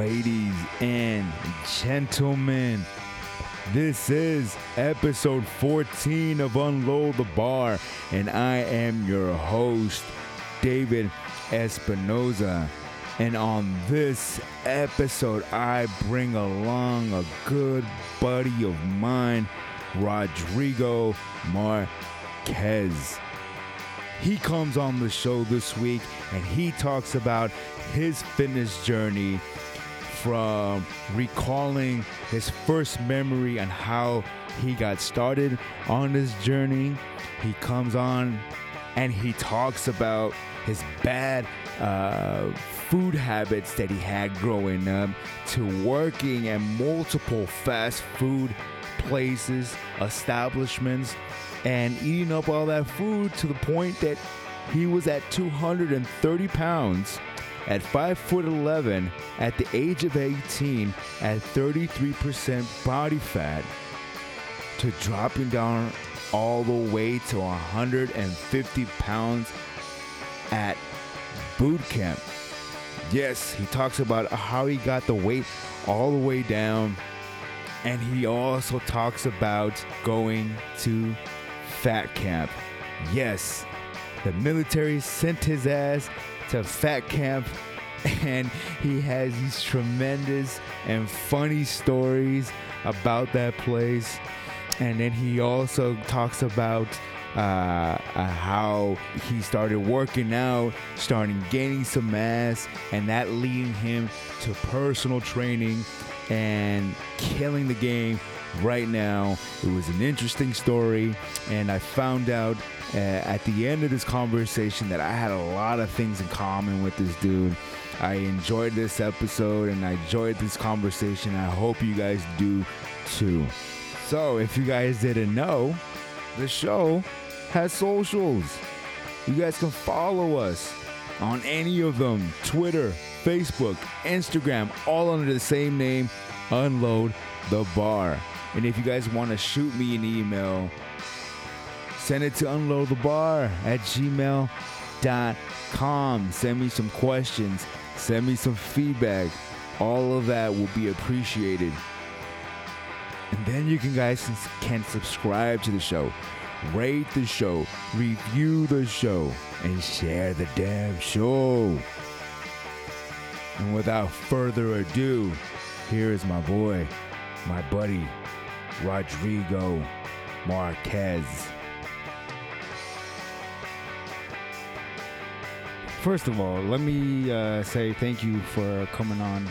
Ladies and gentlemen, this is episode 14 of Unload the Bar, and I am your host, David Espinoza. And on this episode, I bring along a good buddy of mine, Rodrigo Marquez. He comes on the show this week and he talks about his fitness journey from recalling his first memory and how he got started on this journey. He comes on and he talks about his bad uh, food habits that he had growing up to working at multiple fast food places, establishments, and eating up all that food to the point that he was at 230 pounds at 5 foot 11 at the age of 18 at 33% body fat to dropping down all the way to 150 pounds at boot camp. Yes, he talks about how he got the weight all the way down and he also talks about going to fat camp. Yes, the military sent his ass to fat camp, and he has these tremendous and funny stories about that place. And then he also talks about uh, uh, how he started working out, starting gaining some mass, and that leading him to personal training and killing the game right now. It was an interesting story, and I found out uh, at the end of this conversation that I had a lot of things in common with this dude. I enjoyed this episode and I enjoyed this conversation. I hope you guys do too. So, if you guys didn't know, the show has socials. You guys can follow us on any of them Twitter, Facebook, Instagram, all under the same name Unload the Bar. And if you guys want to shoot me an email, send it to unloadthebar at gmail.com. Send me some questions, send me some feedback. All of that will be appreciated. And then you can guys can subscribe to the show, rate the show, review the show, and share the damn show. And without further ado, here is my boy, my buddy, Rodrigo Marquez. First of all, let me uh, say thank you for coming on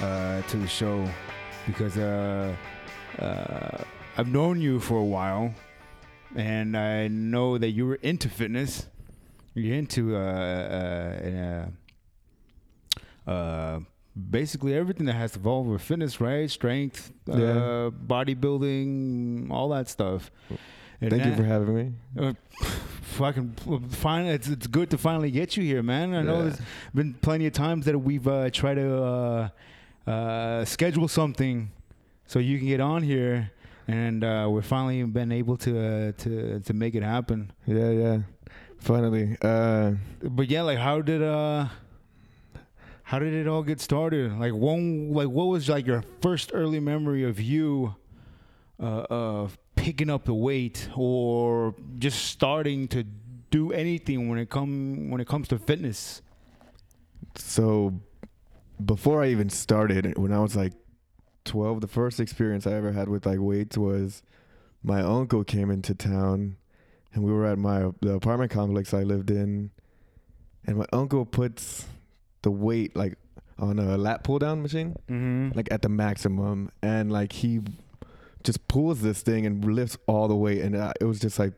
uh, to the show because uh, uh I've known you for a while and I know that you were into fitness. You're into uh, uh, basically everything that has to involve with fitness, right? Strength, yeah. uh, bodybuilding, all that stuff. And Thank that, you for having me. Uh, fucking fine. It's it's good to finally get you here, man. I yeah. know there's been plenty of times that we've uh, tried to uh, uh, schedule something so you can get on here, and uh, we've finally been able to to to make it happen. Yeah, yeah. Finally. but yeah, like how did uh how did it all get started? Like one, like what was like your first early memory of you, uh, of picking up the weight or just starting to do anything when it come when it comes to fitness? So, before I even started, when I was like twelve, the first experience I ever had with like weights was my uncle came into town, and we were at my the apartment complex I lived in, and my uncle puts the weight like on a lat pull down machine, mm-hmm. like at the maximum, and like he just pulls this thing and lifts all the weight, and uh, it was just like.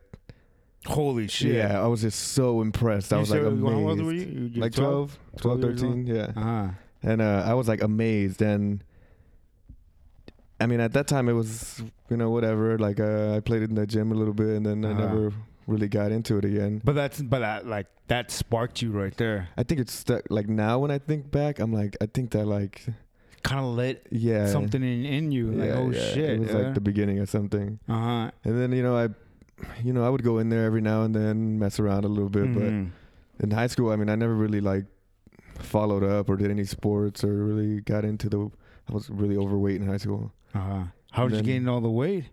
Holy shit. Yeah, I was just so impressed. I was like amazed. How old were you? you like 12, 12, 12 13, yeah. Uh-huh. And uh, I was like amazed. And I mean, at that time, it was, you know, whatever. Like, uh, I played in the gym a little bit and then uh-huh. I never really got into it again. But that's but that like that sparked you right there. I think it's stuck. Like now, when I think back, I'm like, I think that like kind of lit yeah something in in you. Yeah, like oh yeah. shit, it was yeah. like the beginning of something. Uh huh. And then you know I, you know I would go in there every now and then, mess around a little bit. Mm-hmm. But in high school, I mean, I never really like followed up or did any sports or really got into the. I was really overweight in high school. Uh-huh. How did you gain all the weight?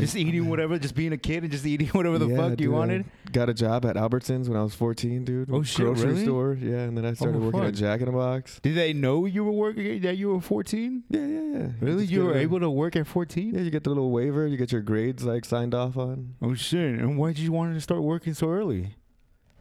Just eating whatever, just being a kid and just eating whatever the Yeah, fuck dude, you I wanted. Got a job at Albertsons when I was 14, dude. Oh, shit, Grocery really? store, yeah. And then I oh, started working fuck. at Jack in the Box. Did they know you were working that you were 14? Yeah, yeah, yeah. Really? just You were a- able to work at 14? Yeah, you get the little waiver. You get your grades like signed off on. Oh shit! And why did you want to start working so early?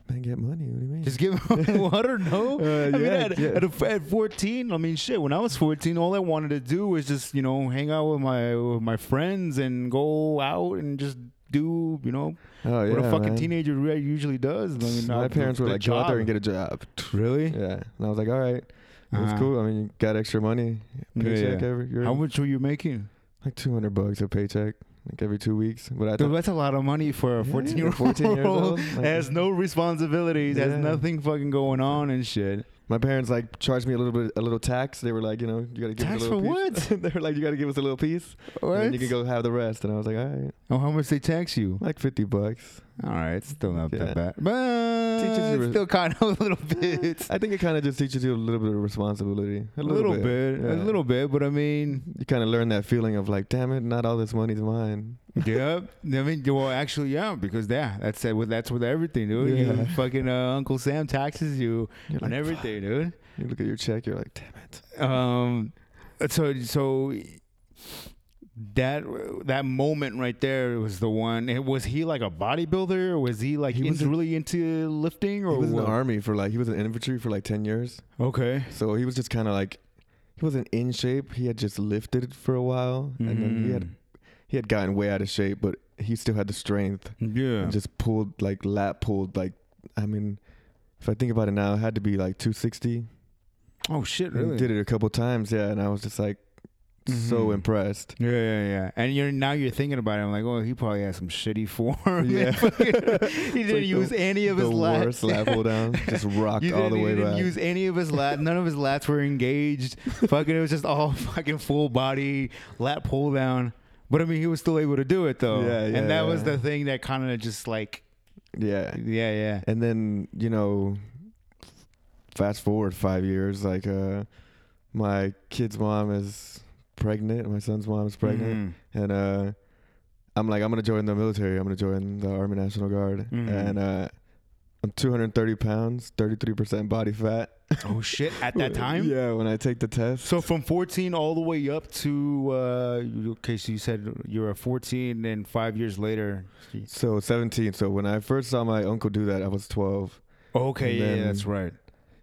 Man, get money. What do you mean? Just give them water? No. Uh, I mean, at, yeah. at, a, at 14, I mean, shit. When I was 14, all I wanted to do was just, you know, hang out with my with my friends and go out and just do, you know, oh yeah, what a fucking man. teenager usually does. I mean, My uh, parents were like, go out there and get a job. Really? Yeah, and I was like, all right, it was Uh-huh. cool. I mean, you got extra money, Yeah, paycheck yeah. every. How much were you making? like 200 bucks a paycheck, like every two weeks. But I Dude, that's a lot of money for a Yeah, 14 year old. 14 years old. Like, has no responsibilities, has nothing fucking going on and shit. my parents like charged me a little bit, a little tax. They were like, you know, you gotta give Tax us a little for piece. they were like, you gotta give us a little piece, and then you can go have the rest. And I was like, all right, Oh, how much they tax you? like 50 bucks. All right, still not Yeah. that bad, but Teaches you still kind of a little bit. I think it kind of just teaches you a little bit of responsibility. a little, bit, a yeah. little bit, but I mean, You kind of learn that feeling of like, damn it, not all this money's mine. yeah. I mean, well, actually, yeah, because yeah, that's it. With that's with everything, dude. You Yeah. fucking uh, Uncle Sam taxes you You're on like, everything, dude. You look at your check, you're like, damn it. Um, so so that that moment right there was the one. it- Was he like a bodybuilder, or was he like He was really into lifting, or He was in the army for like, he was in infantry for like 10 years. Okay. So he was just kind of like, he wasn't in shape. He had just lifted for a while. And then he had, Mm. he had gotten way out of shape, but he still had the strength. yeah. And just pulled, like, lat pulled, like, I mean, if I think about it now, it had to be like 260. oh shit! Really? He did it a couple times, yeah. And I was just like, so Mhm. impressed. Yeah, yeah, yeah. And you're now you're thinking about it. I'm like, oh, he probably has some shitty form. Yeah. he didn't like use the- any of his lats. worst lat pull down. Just rocked all the he way didn't back. use any of his lats. None of his lats were engaged. fucking, it was just all fucking full body lat pull down. But I mean, he was still able to do it though. Yeah, yeah, And that was the thing that kind of just like, yeah. yeah, yeah. And then, you know, fast forward five years, like uh my kid's mom is pregnant, my son's mom is pregnant. Mhm. And uh I'm like, I'm gonna join the military, I'm gonna join the Army National Guard. Mhm. And uh I'm 230 pounds, 33% body fat. Oh shit! At that time. yeah, when I take the test. So from 14 all the way up to uh, okay, so you said you were 14, and five years later. So 17. So when I first saw my uncle do that, I was 12. Oh, okay, yeah, then- that's right.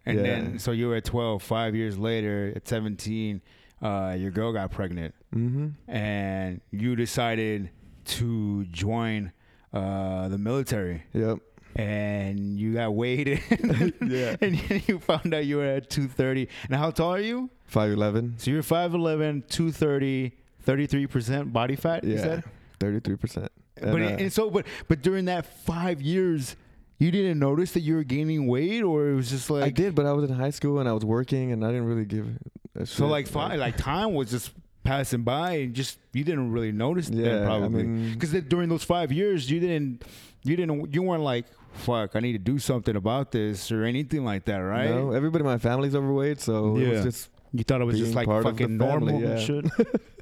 And yeah. then so you were at 12. Five years later, at 17, uh, your girl got pregnant, Mm-hmm. and you decided to join uh, the military, Yep. and you got weighed in, Yeah. and you found out you were at 230. Now, how tall are you? 5'11. So you're 5'11", 230, 33% body fat. You Yeah. said. 33%. but And, it- uh, and so, but but during that five years, you didn't notice that you were gaining weight, or it was just like I did, but I was in high school and I was working and I didn't really give a shit. So like five, like time was just passing by, and just you didn't really notice yeah, that probably I mean, because during those five years, you didn't, you didn't, you weren't like, fuck, I need to do something about this or anything like that, right? no, everybody in my family's overweight, so it Yeah. was just You thought it was just like part of the fucking normal yeah. shit.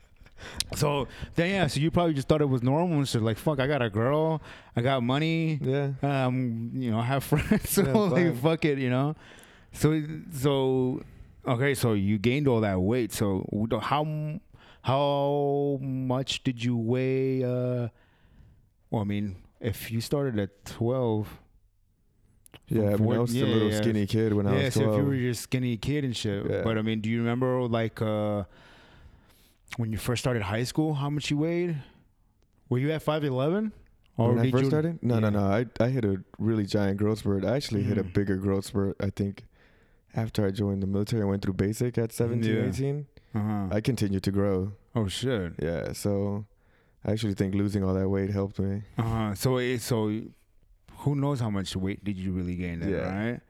so then yeah, so you probably just thought it was normal and shit. Like fuck, I got a girl, I got money, yeah. um, you know, I have friends, so Yeah, like fuck it, you know. So so okay, so you gained all that weight. So how how much did you weigh? Uh, well, I mean, if you started at twelve, Yeah, I, mean, I was yeah, a little yeah. skinny kid when I yeah. was So 12. if you were just skinny kid and shit, Yeah. but I mean, do you remember like uh, when you first started high school? How much you weighed? Were you at five eleven? when I first you- started? No, no, Yeah. no. I I hit a really giant growth spurt. I actually hit a Mhm. bigger growth spurt. I think after I joined the military, I went through basic at 17, Yeah. 18. Uh-huh. I continued to grow. oh shit. Yeah, so I actually think losing all that weight helped me. Uh-huh. So it, so who knows how much weight did you really gain then, Yeah. right?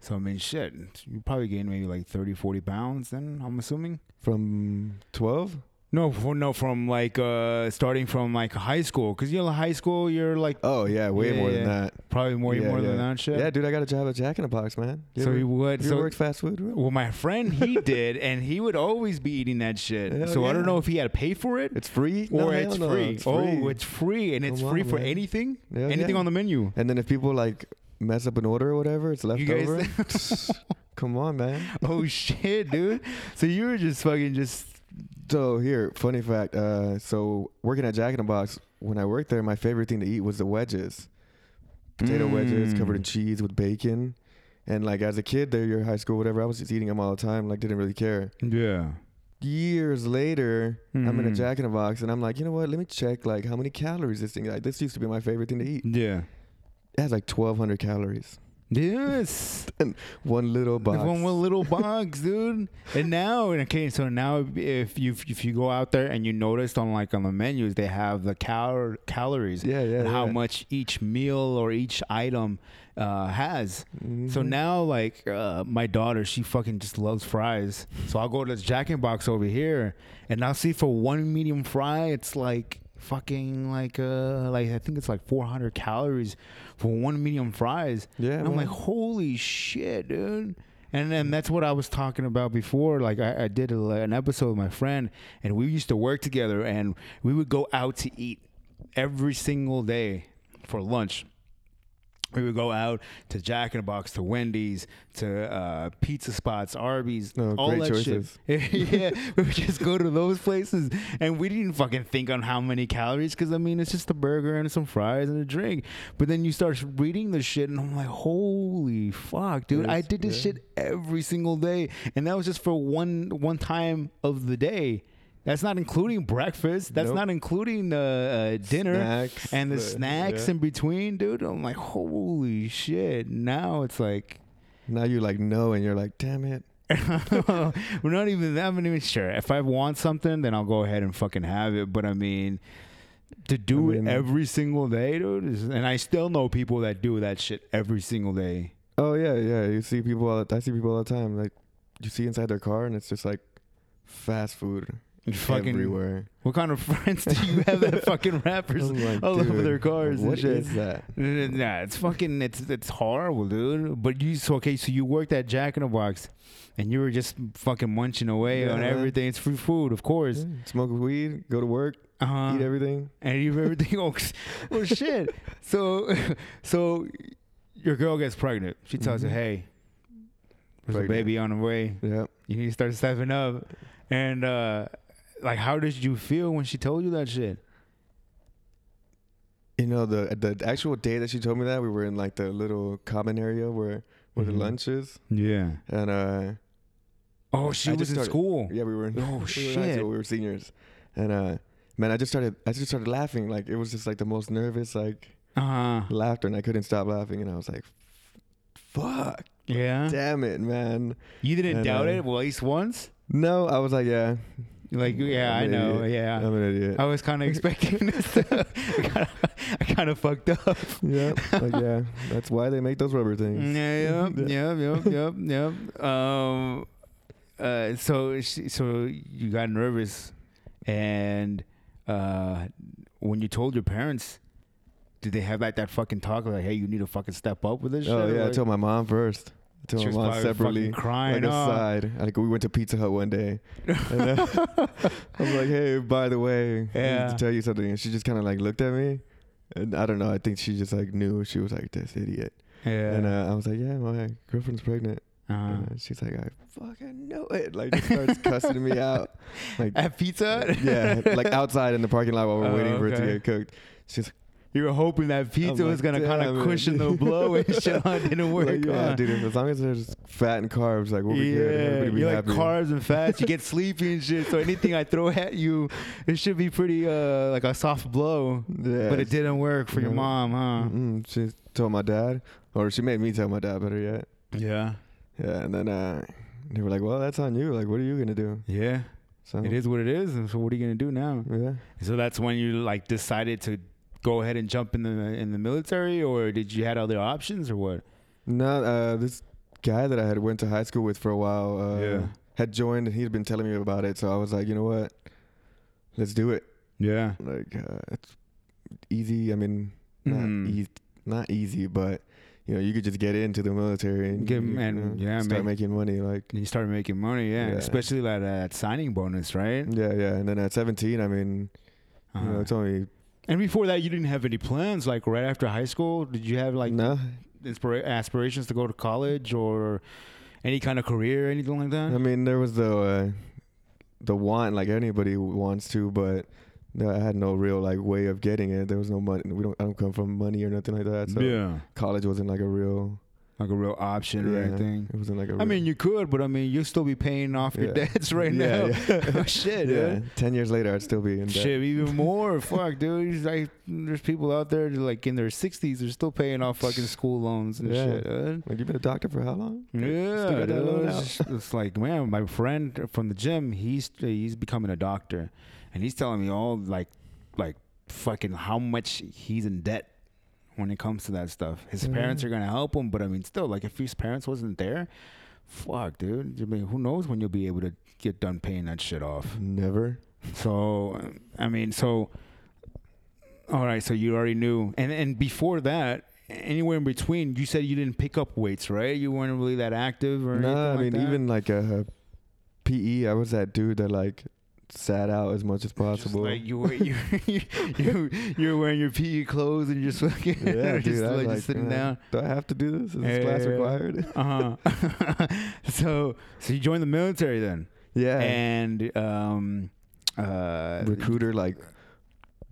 So I mean shit. You probably gained maybe like 30, 40 pounds then, I'm assuming. From 12? No, for, no, from like uh starting from like high school, cause you know high school you're like Oh yeah, way Yeah, more yeah. than that. probably more Yeah, more than that shit. Yeah, dude, I got a job at Jack in the Box, man. You so ever, he would. you So worked fast food? well, my friend he did, and he would always be eating that shit. Hell so I don't know if he had to pay for it It's free. Or hell it's no, free. It's Oh, it's free, and it's Come free on, for man. anything, Hell anything on the menu. And then if people like mess up an order or whatever, it's left over. Come on, man. oh shit, dude! So you were just fucking just So here, funny fact. Uh, so working at Jack in the Box, when I worked there, my favorite thing to eat was the wedges, potato wedges covered in Mm. cheese with bacon. And like as a kid, there, your high school, whatever, I was just eating them all the time. Like didn't really care. yeah. Years later, I'm in a Mhm. Jack in the Box, and I'm like, you know what? Let me check like how many calories this thing. Like this used to be my favorite thing to eat. Yeah. It has like 1,200 calories. Yes. One little box. One with little box, dude. And now, okay, so now if you if you go out there and you noticed on like on the menus they have the cal- calories yeah, yeah. and how much each meal or each item uh, has. So Mhm. now, like uh, my daughter, she fucking just loves fries. So I'll go to this Jack in Box over here, and I'll see for one medium fry, it's like fucking like uh like I think it's like 400 calories for one medium fries. yeah, And I'm man. like, holy shit, dude. And then that's what I was talking about before. Like I, I did a, an episode with my friend, and we used to work together, and we would go out to eat every single day for lunch. We would go out to Jack in the Box, to Wendy's, to uh, pizza spots, Arby's, No, all great that choices. shit. yeah, we would just go to those places, and we didn't fucking think on how many calories, because I mean, it's just a burger and some fries and a drink. But then you start reading the shit, and I'm like, holy fuck, dude! I did this yeah. shit every single day, and that was just for one one time of the day. That's not including breakfast. That's Nope. not including uh, uh, dinner Snacks, and the the- snacks yeah. in between, dude. I'm like, holy shit! Now it's like. Now you're like no, and you're like, damn it. We're not even. I'm not even sure. If I want something, then I'll go ahead and fucking have it. But I mean, to do I mean- it every single day, dude, is, and I still know people that do that shit every single day. Oh yeah, yeah. You see people. All, I see people all the time. Like you see inside their car, and it's just like fast food Fucking. everywhere. What kind of friends do you have that fucking rappers like, all over their cars and shit? is that? Nah, it's fucking. It's it's horrible, dude. But you so okay? So you worked at Jack in the Box, and you were just fucking munching away on everything. It's free food, of course. Yeah, Smoke weed, go to work, Uh-huh. eat everything. and you everything. Oh, well, shit. So, so your girl gets pregnant. She tells you, Mhm. "Hey, there's a baby on the way. Yeah. You need to start stepping up." And uh, like, how did you feel when she told you that shit? You know the the actual day that she told me that we were in like the little common area where where Mhm. the lunch is, Yeah. and uh Oh, she I was in started- school. yeah we were in Oh, we were shit. school, we were seniors, and uh man I just started I just started laughing like it was just like the most nervous like Uh huh. laughter and I couldn't stop laughing and I was like, fuck, Yeah. damn it, man. You didn't And, doubt uh, it. Well, at least once. No, I was like, yeah, Like, yeah, I'm I know. idiot. Yeah. I'm an idiot. I was kind of expecting this. To, I kind of fucked up. yeah, like yeah, that's why they make those rubber things. Yeah, yep, yep, yep, yep, yep. Um, uh, so she, so you got nervous, and uh, when you told your parents, did they have like that fucking talk like, "Hey, you need to fucking step up with this Oh shit"? yeah, I told my mom first. Told she my mom separately. crying. like aside. Like we went to Pizza Hut one day. And uh, I was like, "Hey, by the way, I need Yeah. to tell you something." And she just kind of like looked at me, and I don't know. I think she just like knew. She was like, "This idiot." Yeah. And uh, I was like, "Yeah, my girlfriend's pregnant." uh And uh, she's like, "I fucking know it." Like just starts cussing me out. Like At Pizza Hut? yeah, like outside in the parking lot while we're Oh, waiting for it to get cooked. She's You were hoping that pizza I'm was gonna kind of cushion the blow and shit. It didn't work. like, yeah, dude. As long as there's fat and carbs, like we'll be good. Yeah, Everybody be you like carbs and fats. You get sleepy and shit. So anything I throw at you, it should be pretty uh like a soft blow. Yeah, But it didn't work for your No. mom, huh? Mm-mm. She told my dad, or she made me tell my dad. Better yet. Yeah, Yeah, and then uh, they were like, "Well, that's on you. Like, what are you gonna do?" yeah. So It is what it is. And so what are you gonna do now? Yeah. So that's when you like decided to go ahead and jump in the in the military, or did you had other options, or what? No, uh, this guy that I had went to high school with for a while uh, Yeah. had joined, and he'd been telling me about it. So I was like, you know what? let's do it. Yeah. Like uh, it's easy. I mean, not easy, not easy, but you know, you could just get into the military and Get- you, and, know, yeah, start make- making money. Like you started making money, yeah. Yeah. Especially like that signing bonus, right? yeah, yeah. And then at 17, I mean, you know, Uh-huh. it's only And before that, you didn't have any plans. Like right after high school, did you have like no. inspira- aspirations to go to college or any kind of career, anything like that? I mean, there was the uh, the want, like anybody wants to, but I had no real like way of getting it. There was no money. We don't. I don't come from money or nothing like that. So yeah, college wasn't like a real. Like a real option or anything. It wasn't like a. I real- mean, you could, but I mean, you'll still be paying off your debts right Yeah, now. yeah. oh, shit, yeah. dude. Ten years later, I'd still be in debt. Shit, even more. Fuck, dude. Like, there's people out there like in their 60s, they're still paying off fucking school loans and Yeah. shit. dude. Like you've been a doctor for how long? Yeah, Still got that loan dude. It's, it's like man, my friend from the gym, he's he's becoming a doctor, and he's telling me all like like fucking how much he's in debt when it comes to that stuff. His Yeah. parents are mm. gonna help him, but I mean, still, like if his parents wasn't there, fuck, dude. I mean, who knows when you'll be able to get done paying that shit off? Never. So, I mean, so all right, so you already knew, and and before that. Anywhere in between, you said you didn't pick up weights, right? You weren't really that active, or anything. No, anything I like mean that? even like a PE, I was that dude that like sat out as much as Just possible. like you were you you you you're wearing your PE clothes and just fucking yeah, just, dude. Like, like, just sitting down. Do I have to do this? Is this class Yeah. required? Uh huh. so so you joined the military then, yeah. and um uh recruiter like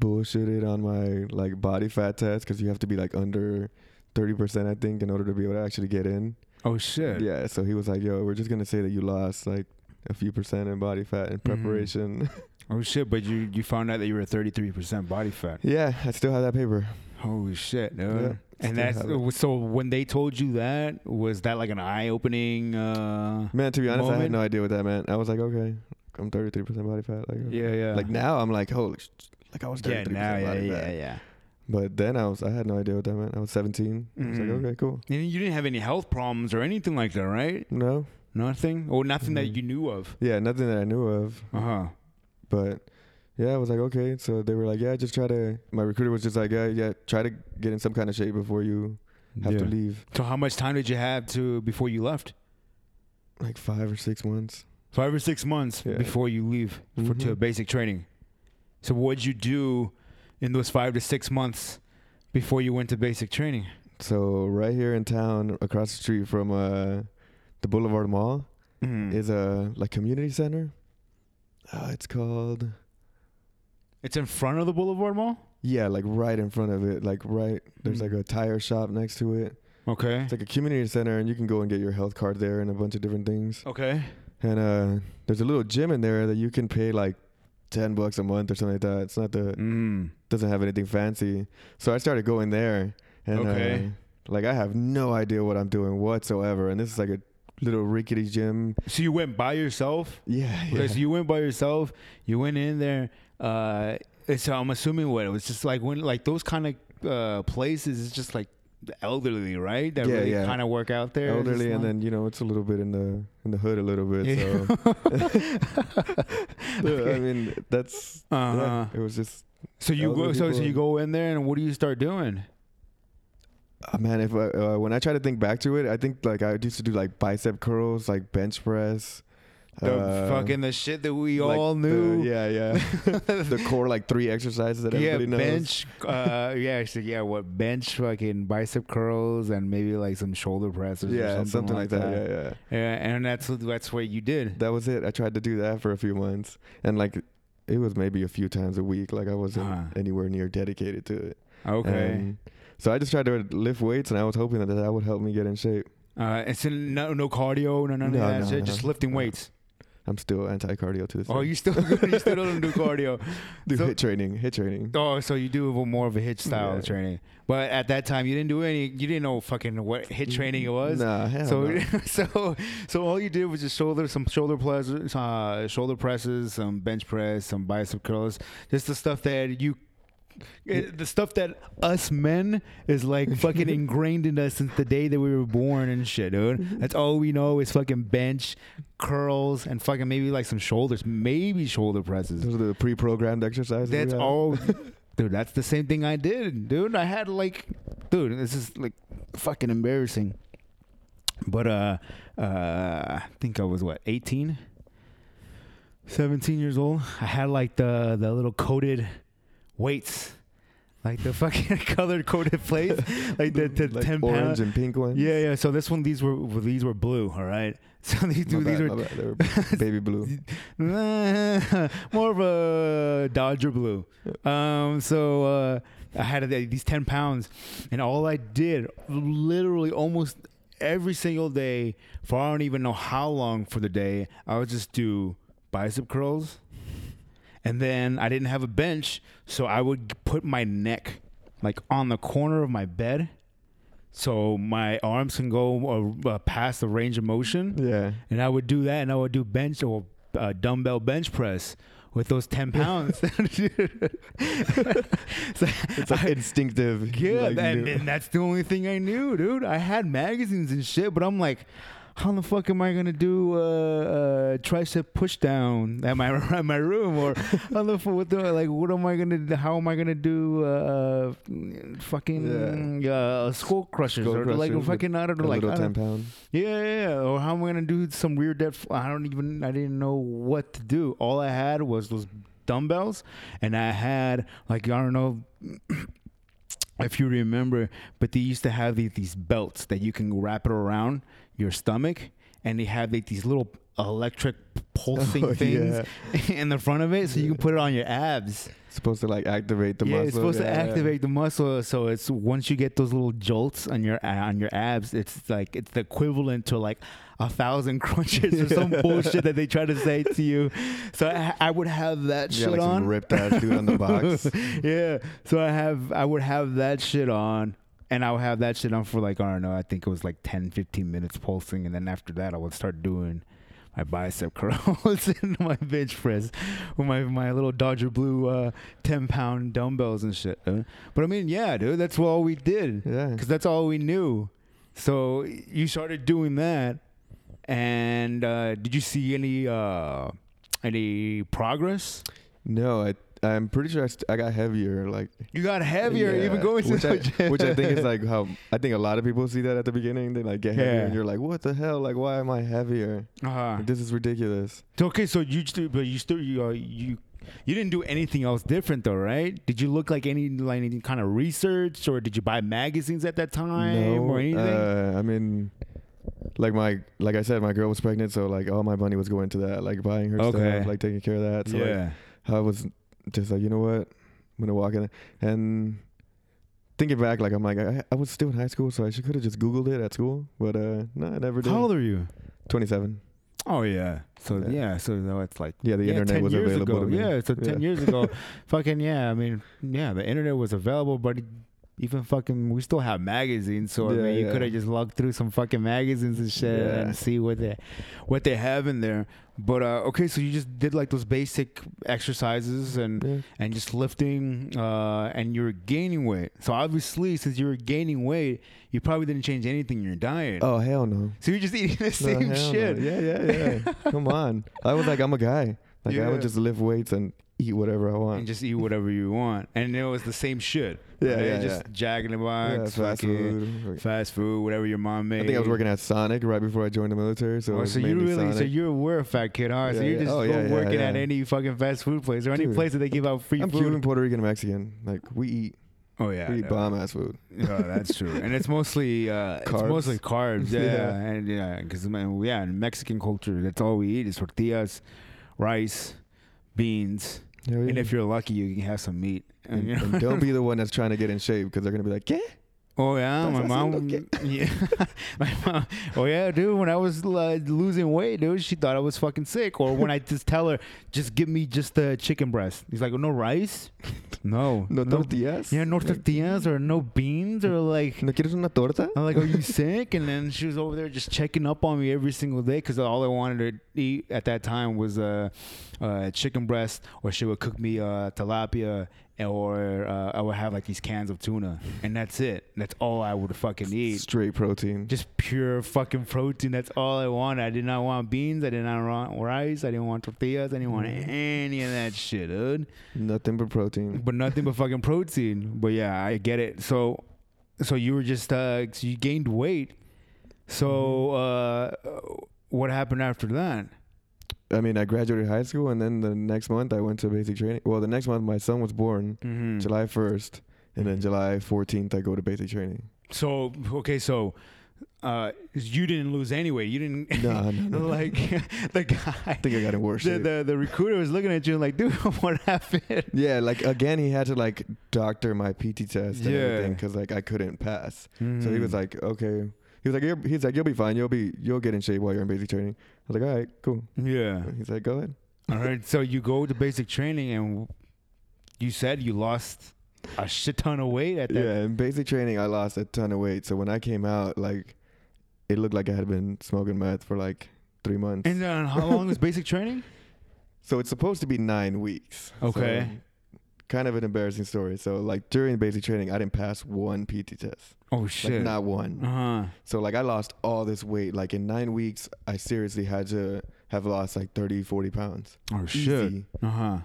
bullshitted on my like body fat test because you have to be like under 30% i think in order to be able to actually get in oh shit yeah so he was like yo we're just gonna say that you lost like a few percent in body fat in Mm-hmm. preparation. Oh shit but you you found out that you were 33 percent body fat. yeah i still have that paper. Holy shit, dude. Yeah, and that's so when they told you that was that like an eye opening uh man to be honest i had no idea what that meant. I was like okay i'm 33% body fat like yeah yeah. Like now i'm like holy sh- like i was 33% yeah now yeah body yeah fat. yeah. but then i was i had no idea what that meant. I was 17 i was like okay cool. And you didn't have any health problems or anything like that, right? no Nothing, or nothing that Mhm. you knew of. yeah nothing that i knew of Uh huh. But yeah, I was like, okay. So they were like, yeah, just try to. My recruiter was just like, yeah, yeah, try to get in some kind of shape before you have to leave. So how much time did you have to before you left? Like five or six months. Five or six months Yeah. before you leave for to Mhm. basic training. So what'd you do in those five to six months before you went to basic training? So right here in town, across the street from uh, the Boulevard Mall, Mm. is a like community center. Uh, it's called It's in front of the Boulevard Mall. yeah, like right in front of it. Like right, there's Hmm. like a tire shop next to it. Okay. It's like a community center, and you can go and get your health card there and a bunch of different things. Okay. And uh, there's a little gym in there that you can pay like ten bucks a month or something like that. It's not the Mm. doesn't have anything fancy. So I started going there, and Okay. uh, like I have no idea what I'm doing whatsoever. And this is like a little rickety gym. So you went by yourself. Yeah, yeah. Okay, so you went by yourself. You went in there. Uh, so I'm assuming what it was just like when like those kind of uh, places. It's just like the elderly, right? That Yeah, really yeah. kind of work out there. elderly, and like- then you know it's a little bit in the in the hood a little bit. Yeah. So I mean that's Uh-huh. yeah, it was just So you go. So, so you go in there, and what do you start doing? Uh, man. If I, uh, when I try to think back to it, I think like I used to do like bicep curls, like bench press. The uh, fucking the shit that we like all the- knew. yeah, yeah. the core like three exercises that yeah, everybody knows. bench. Uh, yeah, yeah. What bench? Fucking bicep curls and maybe like some shoulder presses. or Yeah, something, like, that. Yeah, yeah. Yeah, and that's that's what you did. That was it. I tried to do that for a few months, and like it was maybe a few times a week. Like I wasn't Uh-huh. anywhere near dedicated to it. Okay. And so I just tried to lift weights, and I was hoping that that would help me get in shape. Uh, it's in, no no cardio, no none No, of that no, Just lifting weights. I'm still anti-cardio to this. Oh, you still you still don't do cardio. do so- HIIT training, HIIT training. Oh, so you do more of a HIIT style Yeah. training. But at that time, you didn't do any. You didn't know fucking what HIIT training it was. Nah, hell So, no. so, so all you did was just shoulder, some shoulder presses, uh, shoulder presses, some bench press, some bicep curls, just the stuff that you It- the stuff that us men is like fucking ingrained in us since the day that we were born and shit, dude. That's all we know is fucking bench, curls, and fucking maybe like some shoulders, maybe shoulder presses. Those are the pre-programmed exercises. That's all, dude. That's the same thing I did, dude. I had like, dude, this is like fucking embarrassing. But uh, uh, I think I was what 18, 17 years old. I had like the the little coated weights, like the fucking colored coated plates, like the, the like ten orange pound. and pink ones. Yeah, yeah. So this one, these were well, these were blue. All right. So these, dude, these bad, were. They were baby blue. more of a Dodger blue. Um, so uh, I had these ten pounds, and all I did, literally almost every single day, for I don't even know how long for the day, I would just do bicep curls, and then I didn't have a bench, so I would put my neck like on the corner of my bed. So my arms can go uh, uh, past the range of motion Yeah. and I would do that, and I would do bench or uh, dumbbell bench press with those ten pounds. so It's like instinctive. yeah, like, and, and that's the only thing I knew, dude. I had magazines and shit, but I'm like, how the fuck am I gonna do uh, uh, tricep pushdown at my at my room, or how the fuck what the, like what am I gonna do- how am I gonna do uh, fucking uh, skull crushers Skull or like crushers with fucking I don't a know like little I don't- ten pound. yeah, yeah, yeah. Or how am I gonna do some weird dead? I don't even. I didn't know what to do. All I had was those dumbbells, and I had like I don't know if you remember, but they used to have these, these belts that you can wrap it around your stomach, and they have like these little electric pulsing Oh, things in the front of it, so you can put it on your abs supposed to like activate the yeah, muscle. it's supposed to yeah, yeah. activate the muscle. So it's once you get those little jolts on your uh, on your abs, it's like it's the equivalent to like a thousand crunches or some bullshit that they try to say to you. So I, I would have that Yeah, shit like on. ripped ass dude on the box. yeah. So I have I would have that shit on. And I would have that shit on for like, I don't know, I think it was like 10, 15 minutes pulsing. And then after that, I would start doing my bicep curls and my bench press with my, my little Dodger Blue uh, 10 pound dumbbells and shit. uh. But I mean, yeah, dude, that's all we did Yeah. because that's all we knew. So you started doing that. And uh, did you see any uh, any progress? No, I I'm pretty sure I, st- I got heavier. Like You got heavier, yeah, even going to which the I, gym. which I think is like how I think a lot of people see that at the beginning. They like get heavier, Yeah. and you're like, what the hell? Like, why am I heavier? uh-huh. Like, this is ridiculous. Okay, so you still, but you still, you, uh, you, you didn't do anything else different though, right? Did you look like any like any kind of research, or did you buy magazines at that time, no, or anything? Uh, I mean, like my like I said, my girl was pregnant, so like all my money was going to that, like buying her Okay. stuff, like taking care of that. So like, yeah, I was just like, you know what, I'm gonna walk in and thinking back, like I'm like I, I was still in high school, so I should could have just Googled it at school, but uh, no, I never did. how old are you? 27. Oh yeah, so Yeah. yeah, so no, it's like Yeah, the yeah, internet was available ago. to me. Yeah, so ten Yeah. years ago, fucking yeah. I mean, yeah, the internet was available, but even fucking we still have magazines. So I mean, you yeah. could have just looked through some fucking magazines and shit Yeah. and see what they what they have in there. But uh, okay, so you just did like those basic exercises and Yeah. and just lifting, uh, and you're gaining weight. So obviously, since you were gaining weight, you probably didn't change anything in your diet. Oh hell no. So you're just eating the No, same hell no. shit. Yeah, yeah, yeah. Come on. I was like, I'm a guy. Like I would just lift weights and eat whatever I want. and just eat whatever you want. And it was the same shit. Yeah, right? yeah, Just yeah. Jack in the yeah, Box, fast fucking food. fast food, whatever your mom made. I think I was working at Sonic right before I joined the military, so, Oh, so you really, so you were a fat kid, huh? so you're yeah. just Oh, yeah, yeah, working at any fucking fast food place or any Dude, place that they give out free I'm food. Cuban, Puerto Rican, and Mexican. Like we eat, oh yeah, we eat bomb ass food. Yeah, that's true, and it's mostly uh, it's Carbs. mostly carbs. Yeah, Yeah. and yeah, because yeah, in Mexican culture, that's all we eat is tortillas, rice, beans, Yeah, and if you're lucky, you can have some meat. And, and, you know? and don't be the one that's trying to get in shape because they're gonna be like, yeah, Oh yeah, my mom. Yeah, my mom. Oh yeah, dude. When I was uh, losing weight, dude, she thought I was fucking sick. Or when I just tell her, just give me just the chicken breast. He's like, oh, no rice, no, no, tortillas. yeah, no tortillas or no beans or like. ¿No quieres una torta? I'm like, are you sick? And then she was over there just checking up on me every single day because all I wanted to eat at that time was uh, uh, chicken breast, or she would cook me uh, tilapia or uh, I would have like these cans of tuna, and that's it. That's all I would fucking eat. Straight protein. Just pure fucking protein. That's all I wanted. I did not want beans. I did not want rice. I didn't want tortillas. I didn't want Mhm. any of that shit, dude. Nothing but protein. But nothing but fucking protein. But yeah, I get it. So, so you were just uh, so you gained weight. So, uh, what happened after that? I mean, I graduated high school, and then the next month I went to basic training. Well, the next month my son was born, Mm-hmm. July 1st, and then July 14th I go to basic training. So okay, so uh, you didn't lose any weight. You didn't No, no, no. like the guy. I think I got it worse the, the the recruiter was looking at you and like, dude, what happened? yeah, like again, he had to like doctor my PT test and Yeah. everything because like I couldn't pass. So Mm-hmm. he was like, okay. He was like, you're, he's like, you'll be fine. You'll be, you'll get in shape while you're in basic training. I was like, all right, cool. yeah. He's like, go ahead. All right. So you go to basic training and you said you lost a shit ton of weight at that. Yeah, in basic training, I lost a ton of weight. So when I came out, like, it looked like I had been smoking meth for like three months. And then how long is basic training? so it's supposed to be nine weeks. So, Okay. Kind of an embarrassing story. So like during basic training, I didn't pass one PT test. Oh Like shit. not one. uh huh. So like I lost all this weight. Like in nine weeks, I seriously had to have lost like 30, 40 pounds. Oh shit. Uh huh.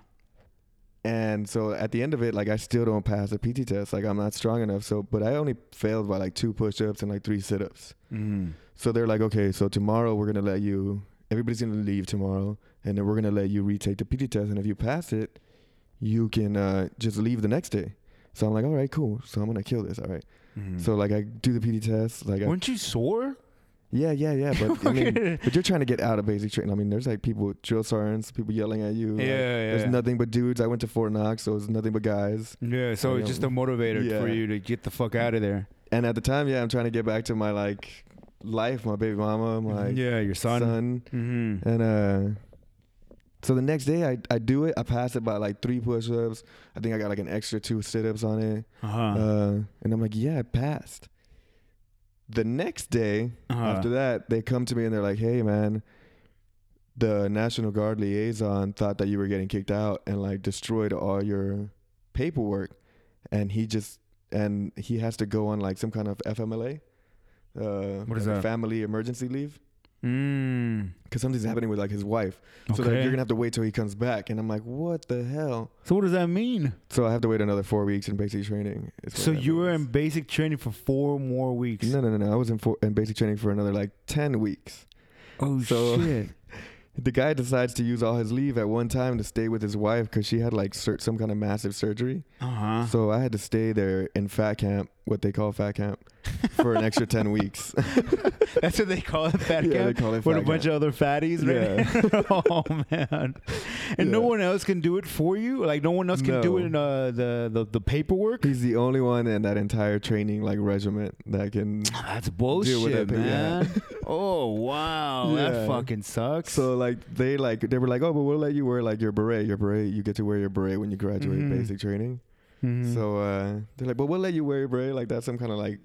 And so at the end of it, like I still don't pass a PT test. Like I'm not strong enough. So, but I only failed by like two push-ups and like three sit-ups. Mm. So they're like, okay, so tomorrow we're gonna let you. Everybody's gonna leave tomorrow, and then we're gonna let you retake the PT test. And if you pass it, you can uh, just leave the next day. So I'm like, all right, cool. So I'm gonna kill this. All right. Mm. So like I do the PT test. Like I, weren't you sore? yeah, yeah, yeah. But I mean, but you're trying to get out of basic training. I mean, there's like people, drill sergeants, people yelling at you. Yeah, like, yeah. There's nothing but dudes. I went to Fort Knox, so it's nothing but guys. Yeah, so it's just a motivator Yeah. for you to get the fuck out of there. And at the time, yeah, I'm trying to get back to my like life, my baby mama, my yeah, your son. son. Mm-hmm. And uh so the next day I, I do it. I pass it by like three push ups. I think I got like an extra two sit ups on it. Uh-huh. Uh and I'm like, yeah, I passed. The next day uh-huh. after that, they come to me and they're like, Hey man, the National Guard liaison thought that you were getting kicked out and like destroyed all your paperwork and he just and he has to go on like some kind of FMLA. Uh What is that? Family emergency leave. Mm. Because something's happening with like his wife. So like, you're gonna have to wait till he comes back, and I'm like, what the hell? So what does that mean? So I have to wait another four weeks in basic training. So you were in basic training for four more weeks. No, no, no, no. I was in, for, in basic training for another like ten weeks. Oh So- shit. The guy decides to use all his leave at one time to stay with his wife because she had like sur- some kind of massive surgery. Uh huh. So I had to stay there in fat camp, what they call fat camp, for an extra ten weeks. That's what they call it, fat yeah, they camp. call it With a bunch of other fatties, right? oh man! And no one else can do it for you. Like no one else can do it in uh, the, the the paperwork. He's the only one in that entire training like regiment that can That's Deal with bullshit, that, yeah. man. oh wow, that fucking sucks. So like they like they were like, oh, but we'll let you wear like your beret. Your beret, you get to wear your beret when you graduate Mhm. basic training. Mhm. So uh, they're like, but we'll let you wear your beret. Like that's some kind of like,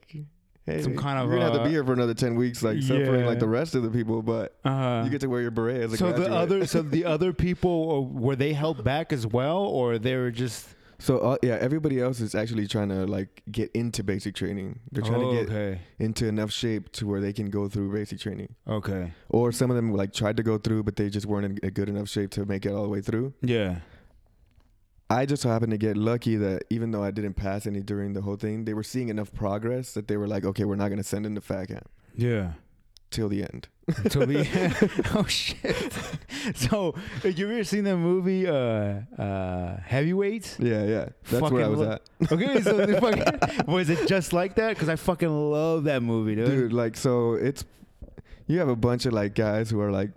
hey, Some kind of, you're gonna have uh, to be here for another ten weeks, like suffering like the rest of the people. But uh-huh. you get to wear your beret as a so graduate. the other, so the other people uh, were they held back as well, or they were just so uh, yeah, everybody else is actually trying to like get into basic training. They're trying oh, to get okay, into enough shape to where they can go through basic training. okay, Or some of them like tried to go through, but they just weren't in a good enough shape to make it all the way through. yeah, I just so happened to get lucky that even though I didn't pass any during the whole thing, they were seeing enough progress that they were like, okay, we're not going to send in the fat camp yeah. till the end. Until the end. oh shit. So you ever seen that movie, uh, uh, Heavyweights? Yeah, yeah. That's where I was lo- at. Okay, so fucking, was it just like that? Because I fucking love that movie, dude. Dude, like, so it's, you have a bunch of like guys who are like,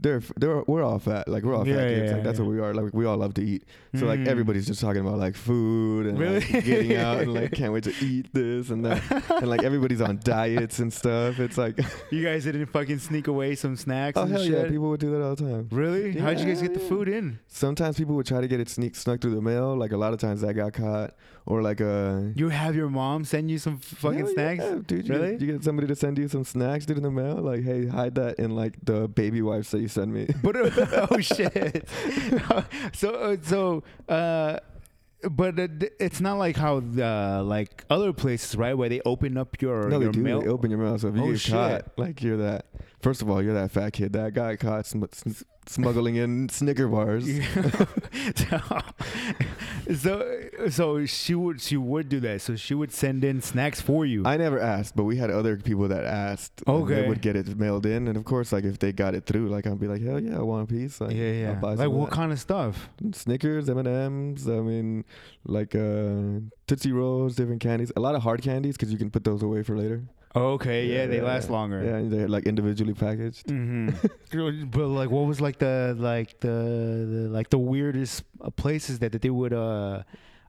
they're, they're, we're all fat. Like, we're all fat yeah, kids. Like, yeah, that's yeah. what we are. Like, we all love to eat. So, like, Mm. everybody's just talking about like food and Really? like, getting out and like, can't wait to eat this and that. and like, everybody's on diets and stuff. It's like, You guys didn't fucking sneak away some snacks oh, and hell shit? yeah. People would do that all the time. really? How'd you guys get the food in? Sometimes people would try to get it sneak snuck through the mail. Like a lot of times that got caught, or like a You have your mom send you some fucking Hell snacks? yeah, dude. You, Really? get, you get somebody to send you some snacks, dude, in the mail. Like, hey, hide that in like the baby wipes that you send me. But uh, oh shit! so uh, so uh, but it, it's not like how the like other places, right, where they open up your no, your they do. mail. They open your mouth. So if you Oh, get shit. caught, like you're that. First of all, you're that fat kid that got caught sm- s- smuggling in Snicker bars. so so she would she would do that. So she would send in snacks for you. I never asked, but we had other people that asked. Okay. they would get it mailed in, and of course, like if they got it through, like I'd be like, hell yeah, I want a piece. Like, yeah, I'll yeah. buy Like of what kind of stuff? Snickers, M and M's. I mean, like uh, Tootsie Rolls, different candies. A lot of hard candies because you can put those away for later. Okay, yeah, they last longer. Yeah, they're like individually packaged. Mm-hmm. but like, what was like the like the, the like the weirdest uh, places that, that they would uh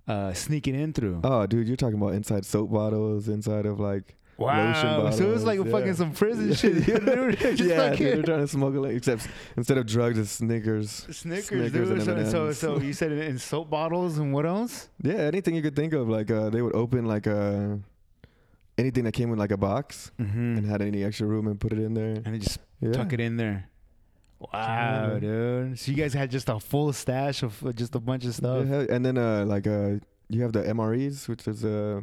uh sneak it in through? Oh, dude, you're talking about inside soap bottles, inside of like lotion wow! So it was like bottles, fucking some prison shit. dude. Just yeah, like they're trying to smuggle it. Except instead of drugs, it's Snickers. Snickers, Snickers dude. and So, so, so you said in soap bottles and what else? Yeah, anything you could think of. Like uh, they would open like uh, anything that came in like a box Mm-hmm. and had any extra room and put it in there. And they just Yeah. tuck it in there. Wow, Yeah. dude. So you guys had just a full stash of uh, just a bunch of stuff. Yeah, and then uh, like uh, you have the MREs, which is uh,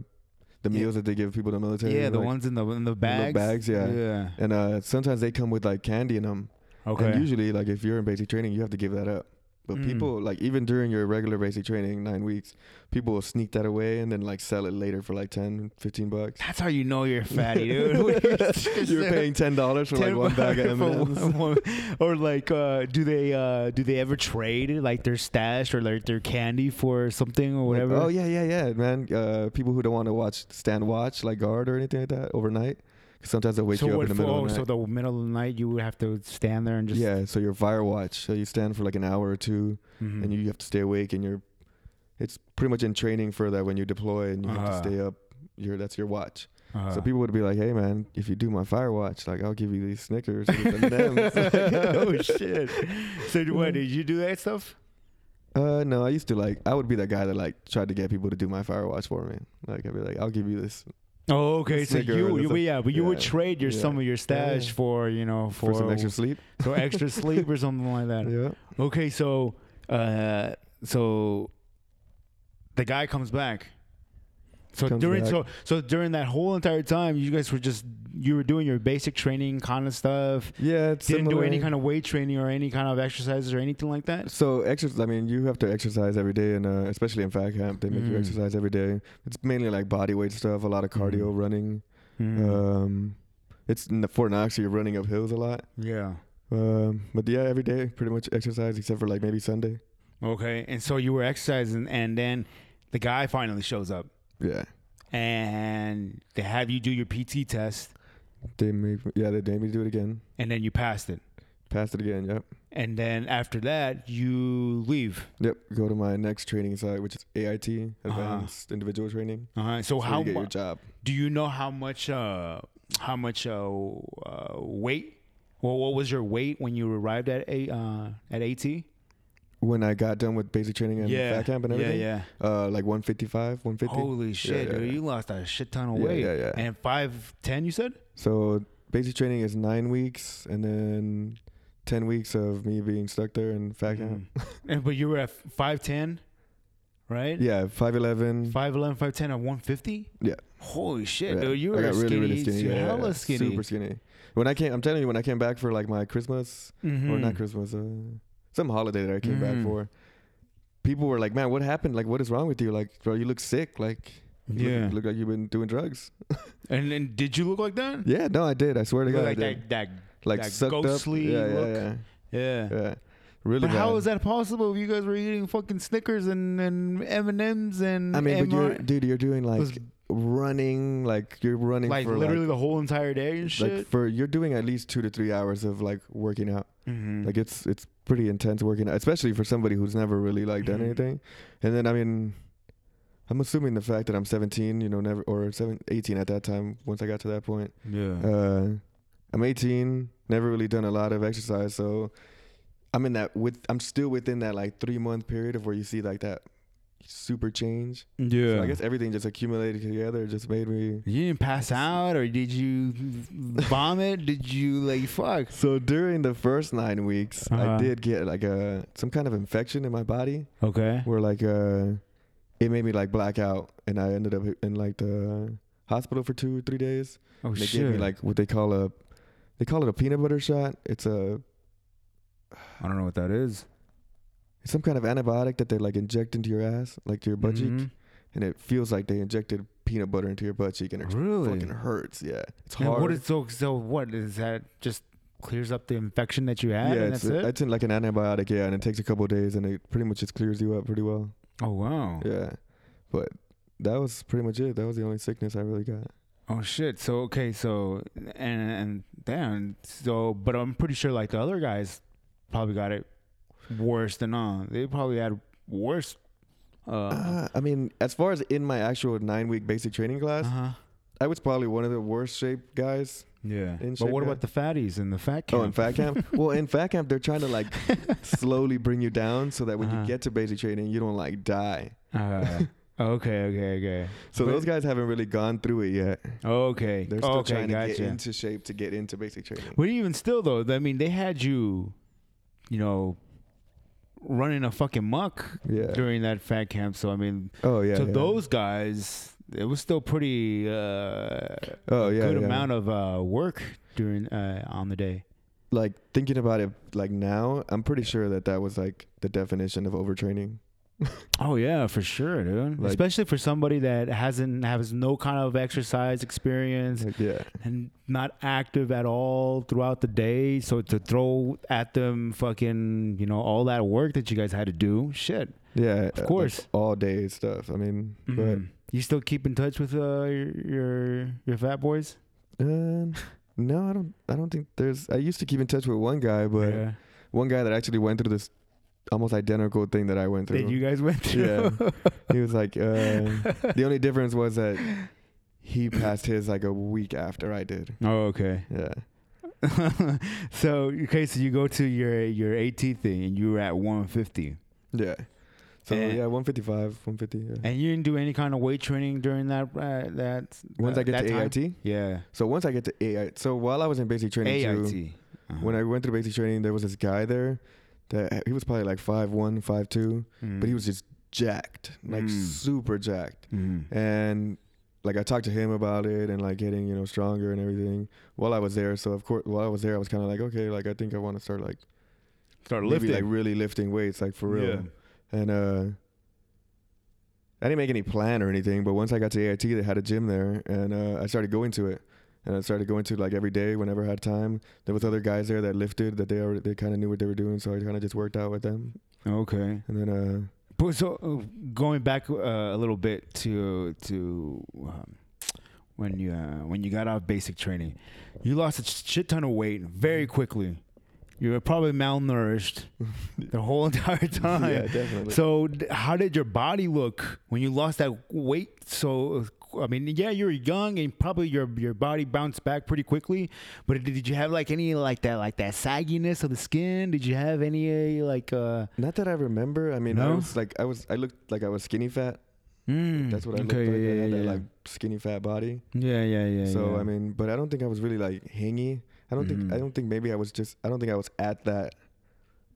the Yeah. meals that they give people in the military. Yeah, the like- ones in the in the bags. bags, yeah. Yeah. And uh, sometimes they come with like candy in them. Okay. And usually, like if you're in basic training, you have to give that up. But Mm. people like even during your regular basic training, nine weeks, people will sneak that away and then like sell it later for like 10, 15 bucks. That's how you know you're fatty, dude. You're paying ten dollars for like one bag of M&Ms. or like, uh, do they uh, do they ever trade like their stash or like their candy for something or Like, whatever? oh yeah, yeah, yeah, man. Uh, people who don't want to watch stand watch like guard or anything like that overnight. Sometimes they'll wake so you up in the middle oh, of the night. so the middle of the night you would have to stand there and just yeah, so your fire watch. So you stand for like an hour or two, Mhm. and you have to stay awake, and you're. It's pretty much in training for that when you deploy, and you have Uh-huh. to stay up. Your that's your watch. Uh-huh. So people would be like, "Hey man, if you do my fire watch, like I'll give you these Snickers." oh shit! So what did you do that stuff? Uh, no, I used to like. I would be that guy that like tried to get people to do my fire watch for me. Like I'd be like, "I'll give you this." Oh, okay. So you, you yeah, but you would trade your Yeah. some of your stash yeah. for you know for, For, some extra sleep. so extra sleep or something like that. Yeah. Okay, so uh, so the guy comes back. So during back. so so during that whole entire time, you guys were just you were doing your basic training kind of stuff. Yeah, it's Didn't do any kind of weight training or any kind of exercises or anything like that. So exercise. I mean, you have to exercise every day, and uh, especially in fat camp, they make you Mm. exercise every day. It's mainly like body weight stuff, a lot of cardio, Mhm. running. Mm. Um, it's in the Fort Knox, so you're running up hills a lot. yeah. Um, but yeah, every day pretty much exercise except for like maybe Sunday. Okay, and so you were exercising, and then the guy finally shows up, Yeah, and they have you do your PT test, they made yeah they made me do it again. and then you passed it, Passed it again. Yep. and then after that you leave. Yep. Go to my next training site, which is AIT, Uh-huh. Advanced Individual Training. Uh-huh. So That's how you get mu- your job? do you know how much uh how much uh, uh weight? Well, what was your weight when you arrived at a uh at AT? When I got done with basic training and fat camp and everything, Yeah, uh, like 155, 150. Holy shit, yeah, dude! yeah. You lost a shit ton of Yeah, weight. yeah, yeah. And five ten, you said? So basic training is nine weeks, and then ten weeks of me being stuck there in fat camp. Mhm. and but you were at five ten, right? Yeah, five eleven. Five eleven, five ten, at one fifty. Yeah. Holy shit, Yeah. dude! You were skinny, really, really skinny. You're yeah, yeah, hella yeah. skinny. Super skinny. When I came, I'm telling you, when I came back for like my Christmas or Mhm. not Christmas, uh, some holiday that I came Mhm. back for, people were like, "Man, what happened? Like, what is wrong with you? Like, bro, you look sick. Like, you Yeah. look, look like you've been doing drugs." And and did you look like that? Yeah, no, I did. I swear to God, like that that like that sucked ghostly up. Yeah, look. yeah, yeah. yeah, yeah. Really But bad. how is that possible if you guys were eating fucking Snickers and and M and M's and I mean, but you're, dude, you're doing like running, like you're running like for literally the whole entire day and like, shit. like for you're doing at least two to three hours of like working out. Mhm. Like it's it's pretty intense working out, especially for somebody who's never really like done Mhm. anything. And then I mean, I'm assuming the fact that I'm 17, you know, never or 7, 18 at that time. Once I got to that point, yeah. uh, I'm 18, never really done a lot of exercise, so I'm in that with I'm still within that like three month period of where you see like that super change. yeah. So I guess everything just accumulated together, just made me. you didn't pass out or did you vomit? did you like fuck? So during the first nine weeks, Uh-huh. I did get like a some kind of infection in my body Okay. where like uh it made me like black out, and I ended up in like the hospital for two or three days. Oh And they shit! gave me like what they call a, they call it a peanut butter shot. It's a I don't know what that is. It's some kind of antibiotic that they like inject into your ass, like to your butt cheek, Mhm. and it feels like they injected peanut butter into your butt cheek, and it Really? fucking hurts. Yeah, it's And hard. what is so? So what is that? Just clears up the infection that you had, yeah, and it's that's it. it's in like an antibiotic, yeah, and it takes a couple of days, and it pretty much just clears you up pretty well. oh wow. Yeah, but that was pretty much it. That was the only sickness I really got. Oh shit. So okay. So and and damn. So but I'm pretty sure like the other guys probably got it worse than all. They probably had worse. Uh. Uh, I mean, as far as in my actual nine week basic training class, uh-huh. I was probably one of the worst shaped guys. Yeah. in But what guy. about the fatties and the fat camp? Oh, in fat camp? well, in fat camp, they're trying to like slowly bring you down so that when Uh-huh. you get to basic training, you don't like die. Uh, okay. Okay. Okay. So But- those guys haven't really gone through it yet. Okay. They're still okay. trying to Gotcha. get into shape to get into basic training. But even still, though, I mean, they had you, you know, running a fucking muck Yeah. during that fat camp. So I mean, Oh yeah. to yeah. those guys, it was still pretty uh, Oh yeah. good yeah. amount of uh, work during uh, on the day. like thinking about it like now, I'm pretty sure that that was like the definition of overtraining. Oh yeah, for sure, dude. Like- Especially for somebody that hasn't has no kind of exercise experience Like, yeah. and not active at all throughout the day. So to throw at them fucking, you know, all that work that you guys had to do, shit. Yeah. Of course. like, all day stuff. I mean, Mhm. you still keep in touch with uh, your, your fat boys? uh, no, I don't. I don't think there's. I used to keep in touch with one guy, but yeah. one guy that actually went through this almost identical thing that I went through. That you guys went through. Yeah. he was like, uh, the only difference was that he passed his like a week after I did. oh, okay. Yeah. so okay, so you go to your your AT thing and you were at 150, Yeah. So And- yeah, 155, 150. Yeah. and you didn't do any kind of weight training during that uh, that. Once uh, I get to time? AIT, Yeah. so once I get to AIT, so while I was in basic training too, AIT. Uh-huh. when I went through basic training, there was this guy there that he was probably like five one, five two, Mm. but he was just jacked, like Mm. super jacked. Mhm. and like I talked to him about it and like getting you know stronger and everything while I was there. So of course, while I was there, I was kind of like, okay, like I think I want to start like start lifting. like really lifting weights, like for real. Yeah. And uh, I didn't make any plan or anything, but once I got to AIT, they had a gym there, and uh, I started going to it. And I started going to like every day whenever I had time. There was other guys there that lifted that they already, they kind of knew what they were doing, so I kind of just worked out with them. Okay. And then uh, But so uh, going back uh, a little bit to to um, when you uh, when you got out of basic training, you lost a shit ton of weight very quickly. You were probably malnourished the whole entire time. yeah, definitely. So d- how did your body look when you lost that weight? So I mean, yeah, you were young and probably your your body bounced back pretty quickly. But did you have like any like that like that sagginess of the skin? Did you have any uh, like uh? Not that I remember. I mean, I was like, I was, I looked like I was skinny fat. Mm, That's what I okay, looked like. Yeah, I had yeah, that yeah. like skinny fat body. yeah, yeah, yeah. so yeah. I mean, but I don't think I was really like hangy. I don't Mhm. think I don't think maybe I was just I don't think I was at that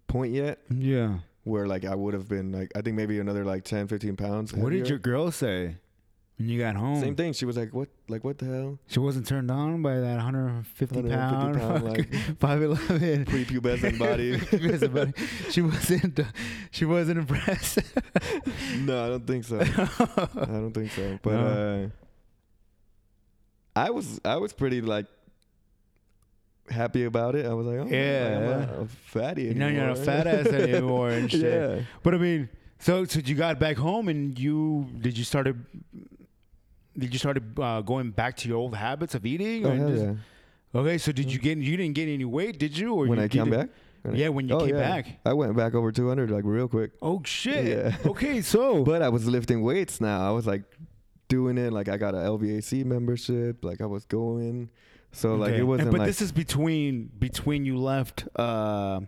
point yet yeah. where like I would have been like I think maybe another like 10 15 pounds. What did your girl say when you got home? Same thing. She was like, "What? Like what the hell?" She wasn't turned on by that 150, 150 pound, pound, like, five eleven Prepubescent body. body. She wasn't. Uh, she wasn't impressed. no, I don't think so. I don't think so. But uh, I was I was pretty like happy about it. I was like, oh, Yeah. I'm not a fatty You know, you're not a fat ass anymore and shit. Yeah. But I mean, so so you got back home and you did you started did you started uh, going back to your old habits of eating? Oh hell just- yeah. Okay, so did you get you didn't get any weight, did you? Or When you, I came back. When I- Yeah, when you Oh, came yeah. back. I went back over 200 like real quick. Oh shit. Yeah. Okay, so But I was lifting weights now. I was like doing it like I got a LVAC membership. Like I was going. So like it wasn't And- but like this is between between you left uh,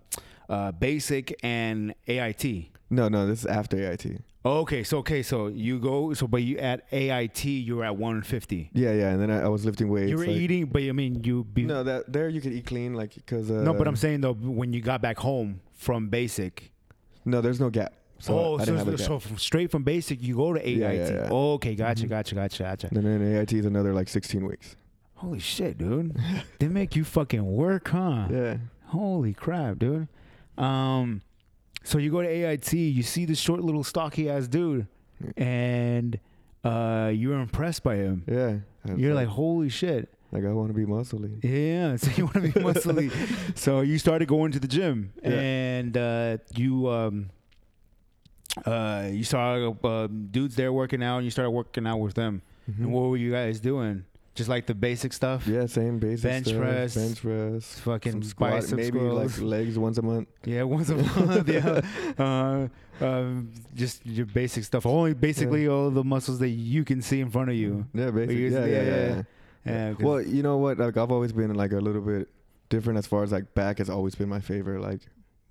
uh, basic and AIT. No no this is after AIT. Okay, so okay, so you go so but you at AIT you were at 150. Yeah yeah, and then I, I was lifting weights. you were like- eating, but I mean you be No, that there you could eat clean like because uh, no, but I'm saying though when you got back home from basic. no. There's no gap So oh, I so, didn't have a so from, straight from basic, you go to AIT. Yeah, yeah, yeah. Oh, okay, gotcha, Mhm. gotcha, gotcha, gotcha. And then AIT is another like 16 weeks. Holy shit, dude! they make you fucking work, huh? Yeah. Holy crap, dude. Um, so you go to AIT, you see this short little stocky ass dude, and uh, you're impressed by him. Yeah. You're like, holy shit. like I want to be muscly. Yeah, so you want to be muscly. so you started going to the gym, Yeah. and uh, you um, uh, you saw uh, dudes there working out, and you started working out with them. Mhm. And what were you guys doing? Just like the basic stuff. Yeah, same basic stuff. Bench stuff. press, bench press, fucking squat, bicep maybe curls. like legs once a month. Yeah, once a month. yeah, uh, um, just your basic stuff. Only basically all the muscles that you can see in front of you. Yeah, basically. Yeah, yeah, yeah, yeah. yeah. yeah. Yeah, Well, you know what? Like I've always been like a little bit different as far as like back has always been my favorite like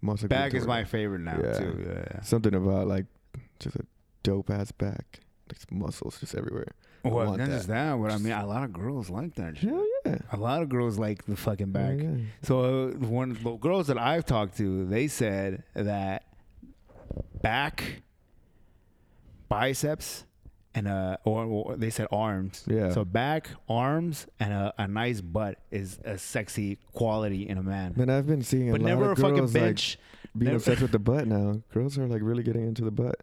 muscle. back is my favorite now Yeah. too. Yeah. something about like just a dope ass back, like muscles just everywhere. Well, not that. just that, but I mean, a lot of girls like that shit. Hell yeah. A lot of girls like the fucking back. Yeah, yeah. So uh, one of the girls that I've talked to, they said that back, biceps, and uh, or, or they said arms. Yeah. So back, arms, and a, a nice butt is a sexy quality in a man. Man, I've been seeing a but never a fucking like being obsessed with the butt now. Girls are like really getting into the butt.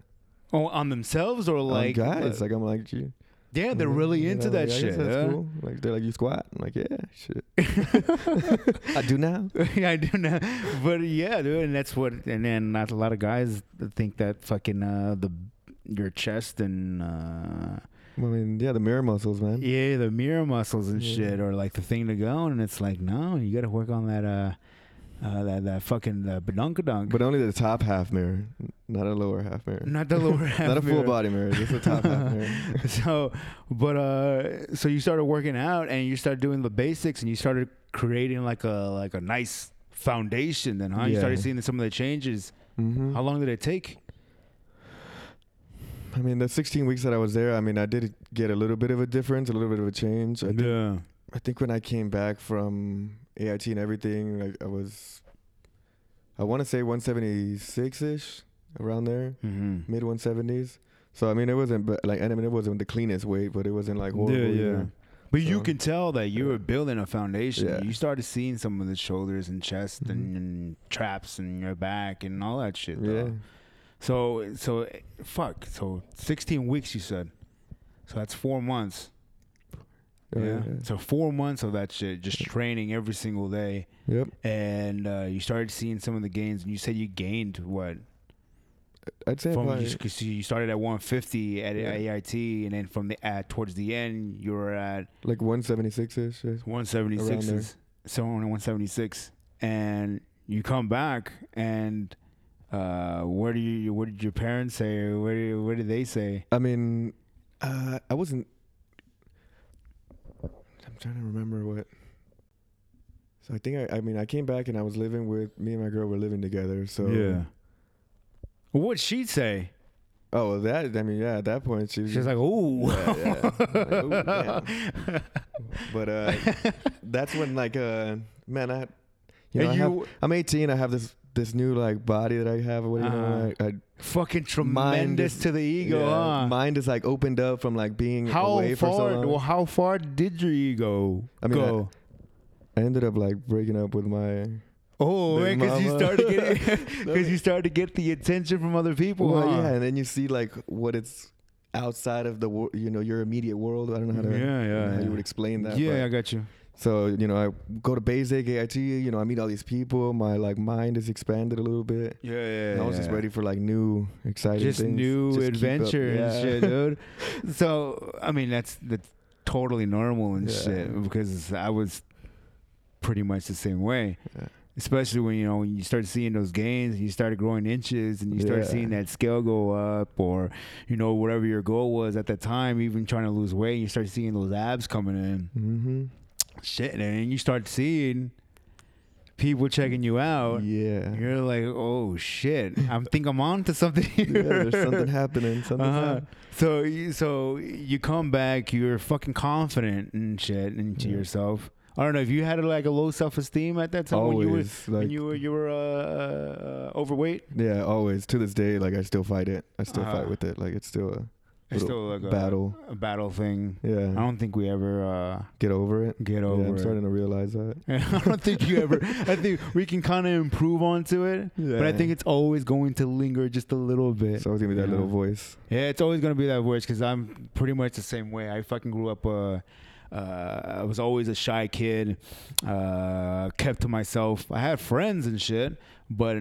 Oh, on themselves or like Like guys, uh, like I'm like, gee, yeah, they're really you into know, that like, shit. That's huh? cool. Like they're like, you squat. I'm like, yeah, shit. I do now. yeah, I do now. but yeah, dude, and that's what, and then not a lot of guys think that fucking uh, the your chest and uh, I mean, yeah, the mirror muscles, man. yeah, the mirror muscles and Yeah. shit are like the thing to go, and it's like no, you got to work on that uh, uh that that fucking uh, badunkadunk, But only the top half mirror, not a lower half mirror. not the lower half, Not a full mirror. body mirror, just the top half mirror. so, but uh, so you started working out and you started doing the basics and you started creating like a like a nice foundation. Then, huh? You started seeing some of the changes. hmm How long did it take? I mean, the 16 weeks that I was there, I mean, I did get a little bit of a difference, a little bit of a change. I, think, Yeah. I think when I came back from AIT and everything, like I was, I want to say 176 ish, around there, Mm-hmm. mid 170s. So I mean, it wasn't, but like, I mean, it wasn't the cleanest weight, but it wasn't like horrible. Yeah, yeah. either. But you can tell that you were building a foundation. Yeah. You started seeing some of the shoulders and chest Mhm. and, and traps and your back and all that shit. Yeah. So so fuck. So 16 weeks you said. So that's four months. Yeah. So four months of that shit, just training every single day, Yep. and uh, you started seeing some of the gains. And you said you gained what I'd say from probably, because you started at 150 at Yeah. AIT, and then from the at towards the end you were at like 176 ish. 176 there. is so only 176 and you come back and uh what do you what did your parents say what did, what did they say I mean, uh, I wasn't. I'm trying to remember what. So I think I, I mean I came back and I was living with me and my girl were living together. So yeah. what'd she say Oh, well, that I mean yeah. At that point she was she's like ooh Yeah, yeah. Like, ooh, but uh, that's when like uh, man I, you know, and I have, you I'm 18. I have this this new like body that I have or whatever. Uh-huh. I, I, fucking tremendous is- to the ego yeah, huh mind is like opened up from like being how away for so far long. well how far did your ego I mean, go I ended up like breaking up with my oh because you started getting because you started to get the attention from other people Well, huh? yeah, and then you see like what it's outside of the you know your immediate world. I don't know how to Yeah, yeah, how yeah. you would explain that. yeah i got you So you know, I go to basic AIT. You know, I meet all these people. My like mind is expanded a little bit. yeah yeah And I was just ready for like new, exciting just things. new Just keep up- adventure and yeah. shit, dude. so I mean, that's that's totally normal and Yeah. shit because I was pretty much the same way. Yeah. Especially when you know when you start seeing those gains and you started growing inches and you start Yeah. seeing that scale go up or you know whatever your goal was at the time, even trying to lose weight, you start seeing those abs coming in, Mm-hmm. Shit, and you start seeing people checking you out. Yeah. You're like, oh shit! I think I'm on to something here. yeah. There's something happening. Something's Uh-huh. happening. So you, so you come back, you're fucking confident and shit into Yeah. yourself. I don't know if you had like a low self esteem at that time when you were always when you were you were uh, uh, overweight. yeah, always to this day. Like I still fight it. I still Uh-huh. fight with it. Like it's still a It's still like a battle. a battle thing. Yeah, I don't think we ever uh, get over it. get yeah, over I'm it. starting to realize that. I don't think you ever. I think we can kind of improve onto it, Yeah, but I think it's always going to linger just a little bit. so it's gonna be that Yeah. little voice. Yeah, it's always gonna be that voice because I'm pretty much the same way. I fucking grew up. Uh, uh, I was always a shy kid, uh, kept to myself. I had friends and shit, but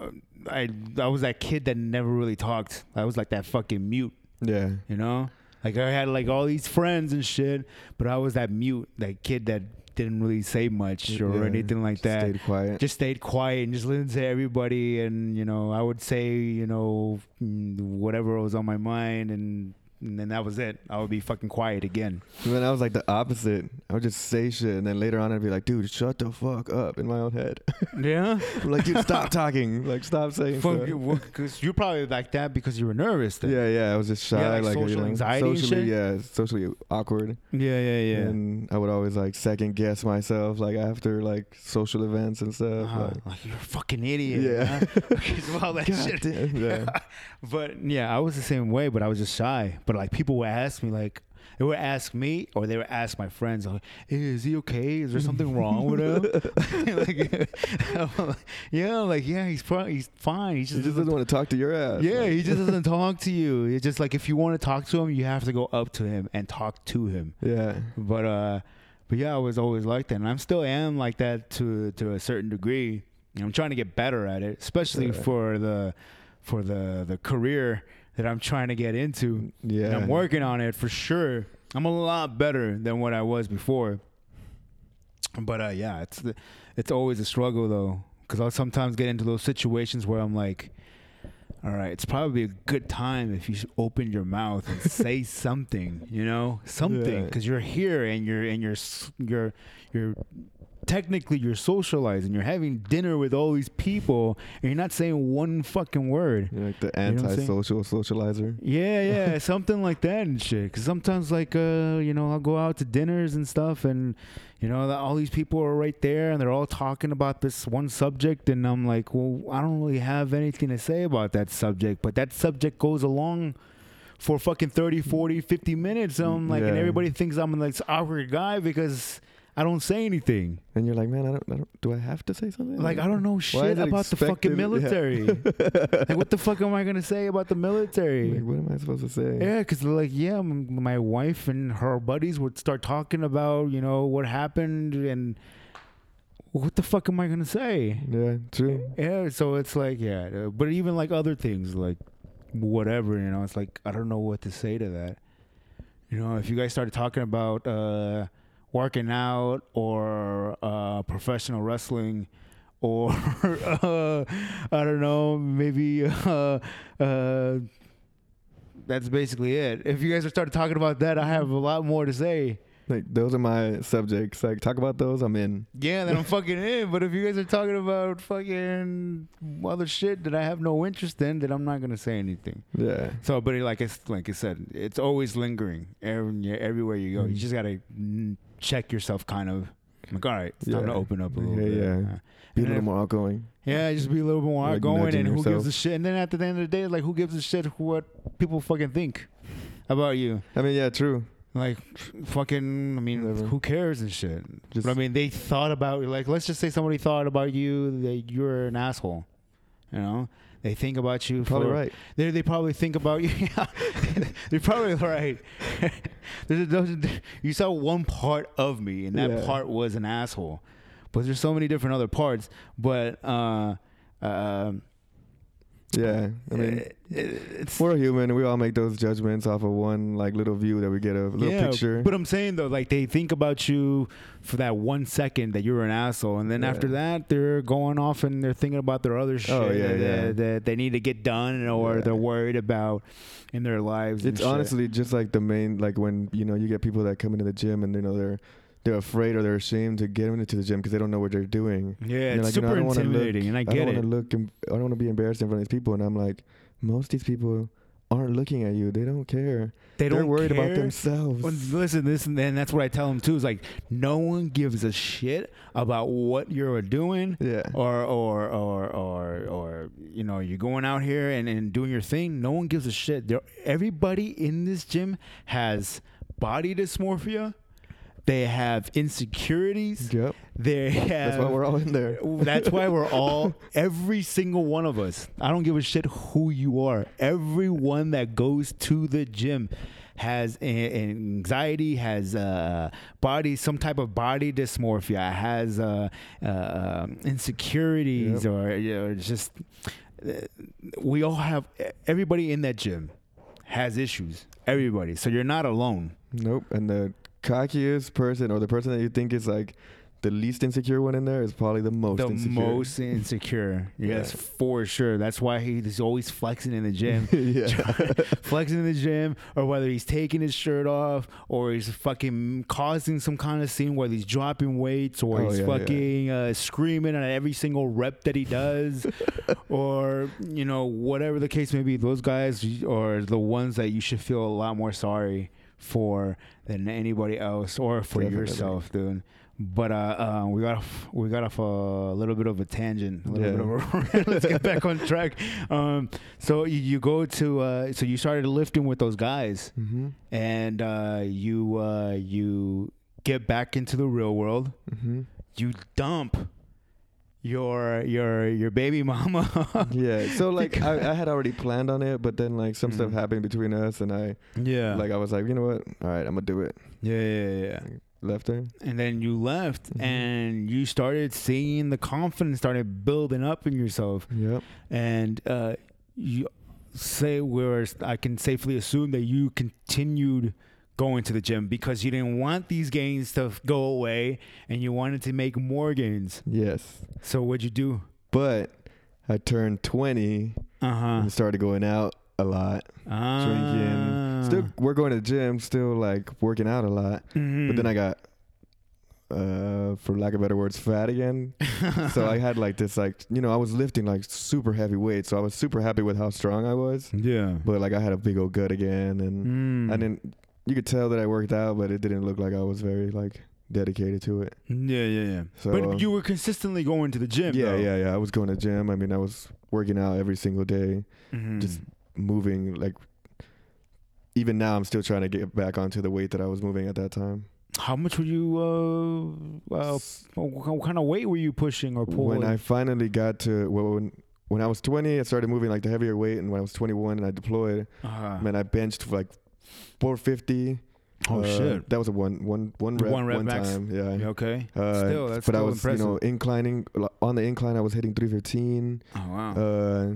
uh, I I was that kid that never really talked. I was like that fucking mute, Yeah, you know. Like I had like all these friends and shit, but I was that mute, that kid that didn't really say much or Yeah, anything like just that Stayed quiet. just stayed quiet and just listened to everybody and you know i would say you know mm, whatever was on my mind and and then that was it i would be fucking quiet again And then I was like the opposite. I would just say shit, and then later on I'd be like, "Dude, shut the fuck up!" in my own head. yeah I'm like, "Dude, stop talking! Like, stop saying Fuck, stuff." because you're probably like that because you were nervous then. Yeah, yeah. I was just shy, Yeah, like like, social you know, anxiety socially, shit? yeah, socially awkward. yeah yeah yeah And I would always like second guess myself, like after like social events and stuff. Uh-huh. Like, like you're a fucking idiot Yeah. huh? because of all that God shit damn, yeah. but yeah i was the same way but i was just shy but like people would ask me like they would ask me or they would ask my friends like hey, is he okay is there something wrong with him like, yeah like yeah he's pro- he's fine he He just, just doesn't want to talk to your ass. yeah Like, he just doesn't talk to you it's just like if you want to talk to him you have to go up to him and talk to him yeah. but uh but yeah i was always like that and i'm still am like that to to a certain degree i'm trying to get better at it especially Yeah. for the for the the career that i'm trying to get into Yeah. and i'm working on it for sure i'm a lot better than what i was before but uh yeah it's the, it's always a struggle though because i'll sometimes get into those situations where i'm like all right, it's probably a good time if you open your mouth and say something, you know, something, Yeah. because you're here and you're and you're you're you're technically you're socializing, you're having dinner with all these people, and you're not saying one fucking word. You're like the know what I'm saying? anti-social socializer. Yeah, yeah, something like that and shit. Because sometimes, like, uh, you know, I'll go out to dinners and stuff, and you know, all these people are right there, and they're all talking about this one subject, and I'm like, well, I don't really have anything to say about that subject, but that subject goes along for fucking 30, 40, 50 minutes. and I'm like, and everybody thinks I'm like this awkward guy because I don't say anything. And you're like, man, I don't, I don't. Do I have to say something? Like, I don't know shit about the fucking expected? Military. like, what the fuck am I gonna say about the military? Like, what am I supposed to say? Yeah, because like yeah, m- my wife and her buddies would start talking about you know what happened and what the fuck am I gonna say? Yeah, true. Yeah, so it's like yeah, uh, but even like other things like whatever you know, it's like I don't know what to say to that. You know, if you guys started talking about uh, working out or uh, professional wrestling. Or uh, I don't know, maybe uh, uh, that's basically it. If you guys are started talking about that, I have a lot more to say. Like those are my subjects. Like talk about those, I'm in. Yeah, then I'm fucking in. But if you guys are talking about fucking other shit that I have no interest in, then I'm not gonna say anything. Yeah. So, but it, like it's like I said, it's always lingering every, everywhere you go. You Mhm. just gotta mm, check yourself, kind of. Like, all right, it's time to open up a little Yeah, bit. yeah. Uh, Be a little if- more outgoing. Yeah, just be a little bit more Like outgoing, and who gives a shit? And then at the end of the day, like who gives a shit what people fucking think about you? I mean, yeah, true. Like fucking, I mean, Whatever. who cares and shit? Just but I mean, they thought about like, let's just say somebody thought about you that you're an asshole. You know, they think about you. probably for, right. They they probably think about you. They're probably right. There's- there's- you saw one part of me, and that Yeah. part was an asshole. But there's so many different other parts. But uh, um, Yeah. I uh, mean, it- it's we're human. We all make those judgments off of one like little view that we get a little yeah, picture. But I'm saying though, like they think about you for that one second that you're an asshole, and then Yeah. after that, they're going off and they're thinking about their other oh, shit Oh, yeah, that, yeah. that they need to get done or they're worried about in their lives. it's honestly just like the main like when you know you get people that come into the gym and you know they're they're afraid or they're ashamed to get into the gym because they don't know what they're doing. yeah, it's like, you know, I super don't wanna look- intimidating, and I get I don't it. want to look. I don't want to be embarrassed in front of these people. And I'm like, most of these people aren't looking at you. They don't care. They They're don't worried about themselves. Well, listen, this and then that's what I tell them too. Is like no one gives a shit about what you're doing, Yeah. or or or or or you know you're going out here and, and doing your thing. No one gives a shit. There, everybody in this gym has body dysmorphia. They have insecurities. Yep. They have. That's why we're all in there. That's why we're all, every single one of us. I don't give a shit who you are. Everyone that goes to the gym has a- anxiety, has uh, body, some type of body dysmorphia, has uh, uh, um, insecurities, Yep. or you know, just. We all have. Everybody in that gym has issues. Everybody. So you're not alone. Nope. And the cockiest person, or the person that you think is like the least insecure one in there, is probably the most the insecure. most insecure. Yes, Yeah. for sure. That's why he's always flexing in the gym. yeah. flexing in the gym, or whether he's taking his shirt off, or he's fucking causing some kind of scene where he's dropping weights, or Oh, he's yeah, yeah. fucking Uh, screaming at every single rep that he does, or you know whatever the case may be. Those guys are the ones that you should feel a lot more sorry for than anybody else, or for Definitely. yourself, dude. But uh, uh, we got off, we got off a little bit of a tangent. A little Yeah. bit of a, let's get back on track. Um, so you, you go to uh, so you started lifting with those guys, hmm and uh, you uh, you get back into the real world. hmm You dump your your your baby mama. Yeah. So like I, I had already planned on it, but then like some stuff Mhm. happened between us, and I yeah, like I was like, you know what? All right, I'm gonna do it. yeah, yeah, yeah. Left her. And then you left, Mhm. and you started seeing the confidence started building up in yourself. Yep. and uh, you say where I can safely assume that you continued going to the gym because you didn't want these gains to go away and you wanted to make more gains. Yes. So what'd you do? But I turned 20 Uh huh. and started going out a lot, Ah. drinking. Still, we're going to the gym, still like working out a lot. Mhm. But then I got, uh, for lack of better words, fat again. so I had like this, like you know, I was lifting like super heavy weights, so I was super happy with how strong I was. yeah. But like I had a big old gut again, and Mm. I didn't. You could tell that I worked out, but it didn't look like I was very like dedicated to it. Yeah, yeah, yeah. So but um, you were consistently going to the gym. yeah, though. yeah, yeah. I was going to gym. I mean, I was working out every single day, Mhm. just moving. Like even now, I'm still trying to get back onto the weight that I was moving at that time. How much were you? Uh, uh, what kind of weight were you pushing or pulling? When I finally got to well, when when I was 20, I started moving like the heavier weight, and when I was 21 and I deployed, uh, man, I benched like 450. oh Uh, shit. That was a one one one rep One one, rep max. time. Yeah. Okay. Uh, Still, that's but I still was you know inclining on the incline. I was hitting 315. Oh wow. Uh,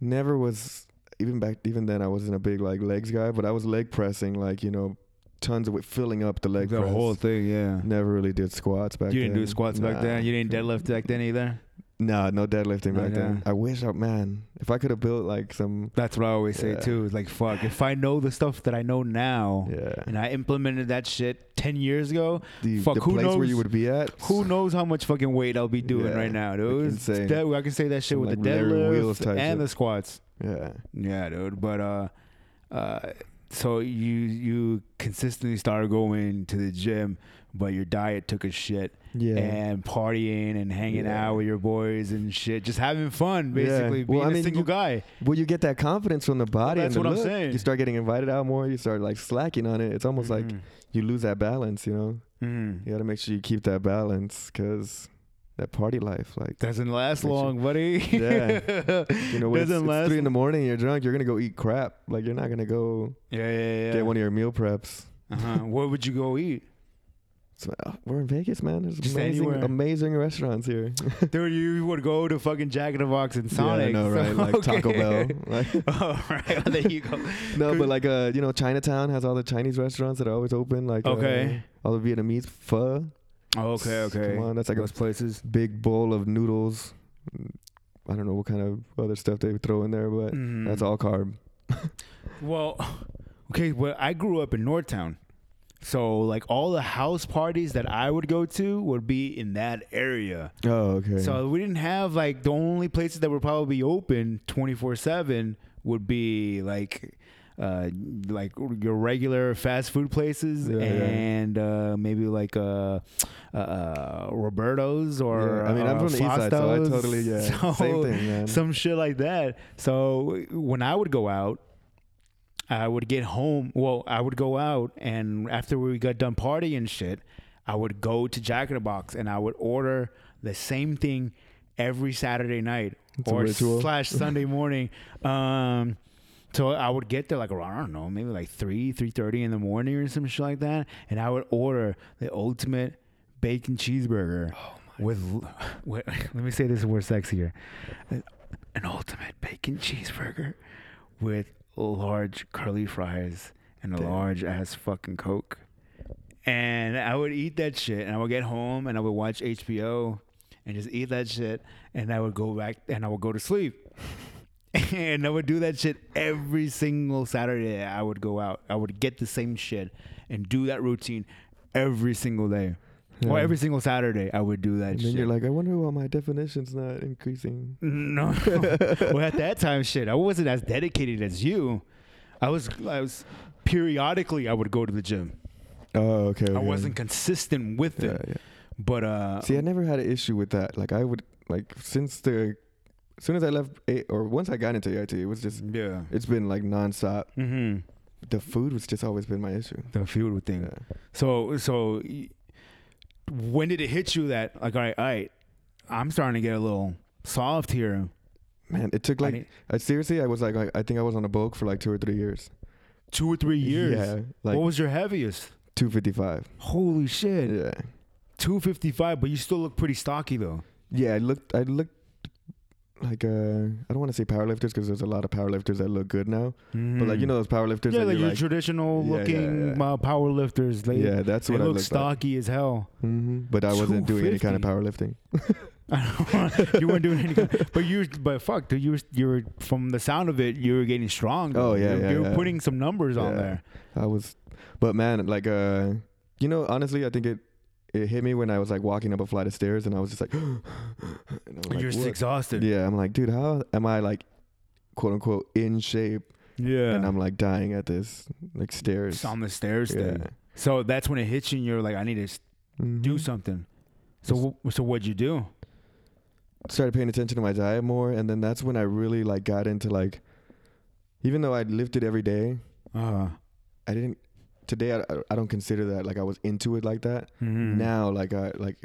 never was even back even then. I wasn't a big like legs guy, but I was leg pressing like you know tons of it, filling up the leg the press. whole thing, yeah. Never really did squats back you didn't do squats back then. You didn't deadlift back then either. Nah, no deadlifting Not back then. I wish, I, man, if I could have built like some, That's what I always say too. It's like fuck. If I know the stuff that I know now, yeah, and I implemented that shit ten years ago, the, fuck, the who place where knows- you would be at. who knows how much fucking weight I'll be doing Yeah, right now, dude? It's insane. that- I can say that shit Some, with like, the Larry Wheels deadlift type and shit. the squats. Yeah, Yeah, dude. But uh, uh, so you you consistently started going to the gym, but your diet took a shit. yeah. and partying and hanging Yeah. out with your boys and shit, just having fun, Yeah. basically Well, being I a mean, single you- guy. well, you get that confidence from the body. that's and the what I'm look. saying. You start getting invited out more. You start like slacking on it. It's almost like you lose that balance. You know, Mhm. you got to make sure you keep that balance because that party life, like. doesn't last Makes you- long, buddy. Yeah. You know, when it's, doesn't it's last. three in the morning, you're drunk, you're gonna go eat crap. Like you're not gonna go yeah, yeah, yeah. get one of your meal preps. uh-huh. Where would you go eat, So, uh, we're in Vegas, man. There's Just amazing, anywhere. amazing restaurants here. dude? You would go to fucking Jack in the Box and Sonic. Yeah, I know, right? Like Taco Bell. Like, oh, right. Well, there you go. no, but like uh, you know, Chinatown has all the Chinese restaurants that are always open. Like uh, Okay. all the Vietnamese pho. Okay, okay. Come on, that's like Those a places. big bowl of noodles. I don't know what kind of other stuff they throw in there, but Mhm. that's all carb. Well, okay, well, I grew up in Northtown. So, like, all the house parties that I would go to would be in that area. Oh, okay. So, we didn't have, like, the only places that would probably be open 24 7 would be, like, uh, like your regular fast food places Yeah, and uh, maybe like uh, uh, uh, Roberto's or Yeah, I mean, I'm uh, from the east side, so I totally yeah, So, same thing, man. some shit like that. So when I would go out, I would get home. Well, I would go out, and after we got done partying and shit, I would go to Jack in the Box and I would order the same thing every Saturday night It's or slash Sunday morning. Um, so I would get there like around I don't know, maybe like three, three thirty in the morning or some shit like that, and I would order the ultimate bacon cheeseburger oh with, with. Let me say this word sexier: an ultimate bacon cheeseburger with large curly fries and a Damn. large ass fucking coke. And I would eat that shit, and I would get home and I would watch HBO and just eat that shit, and I would go back and I would go to sleep. And I would do that shit every single Saturday. I would go out. I would get the same shit and do that routine every single day. Or Yeah. every single Saturday, I would do that And shit. then you're like, I wonder why my definition's not increasing. No. well, at that time, shit, I wasn't as dedicated as you. I was. I was periodically. I would go to the gym. Oh, okay. I wasn't consistent with Yeah, it. yeah. But uh, See, I never had an issue with that. Like, I would like since the as soon as I left A or once I got into AIT, it was just yeah. it's been like nonstop. Mm-hmm. The food was just always been my issue. The food thing. Yeah. So so, when did it hit you that like all right, all right, I'm starting to get a little soft here. Man, it took I like need- I seriously, I was like, like I think I was on a bulk for like two or three years. two or three years. Yeah, like what was your heaviest? two fifty five. Holy shit, Yeah, two fifty five. But you still look pretty stocky though. yeah. I looked, I looked like uh, I don't want to say powerlifters because there's a lot of powerlifters that look good now. But like you know those powerlifters yeah, that like your like, traditional Yeah, yeah, looking yeah. Uh, power lifters. They, yeah, that's they what I look stocky as hell. like. hmm But I wasn't doing any kind of powerlifting. you weren't doing any, kind- but you, but fuck, dude, you were, you were from the sound of it, you were getting strong. Oh, yeah, you, yeah, you were yeah. putting some numbers on there. I was, but man, like uh, you know, honestly, I think it it hit me when I was like walking up a flight of stairs and I was just like, and like, You're just "What?" exhausted. Yeah, I'm like, dude, how am I like, quote unquote, in shape? yeah. And I'm like dying at this like stairs. It's on the stairs yeah. thing. So that's when it hits you, and you're like, I need to s- do something. So, so what'd you do? Started paying attention to my diet more, and then that's when I really like got into like, even though I lifted every day, Uh, I didn't. Today, I, I don't consider that like I was into it like that. mhm. now like i like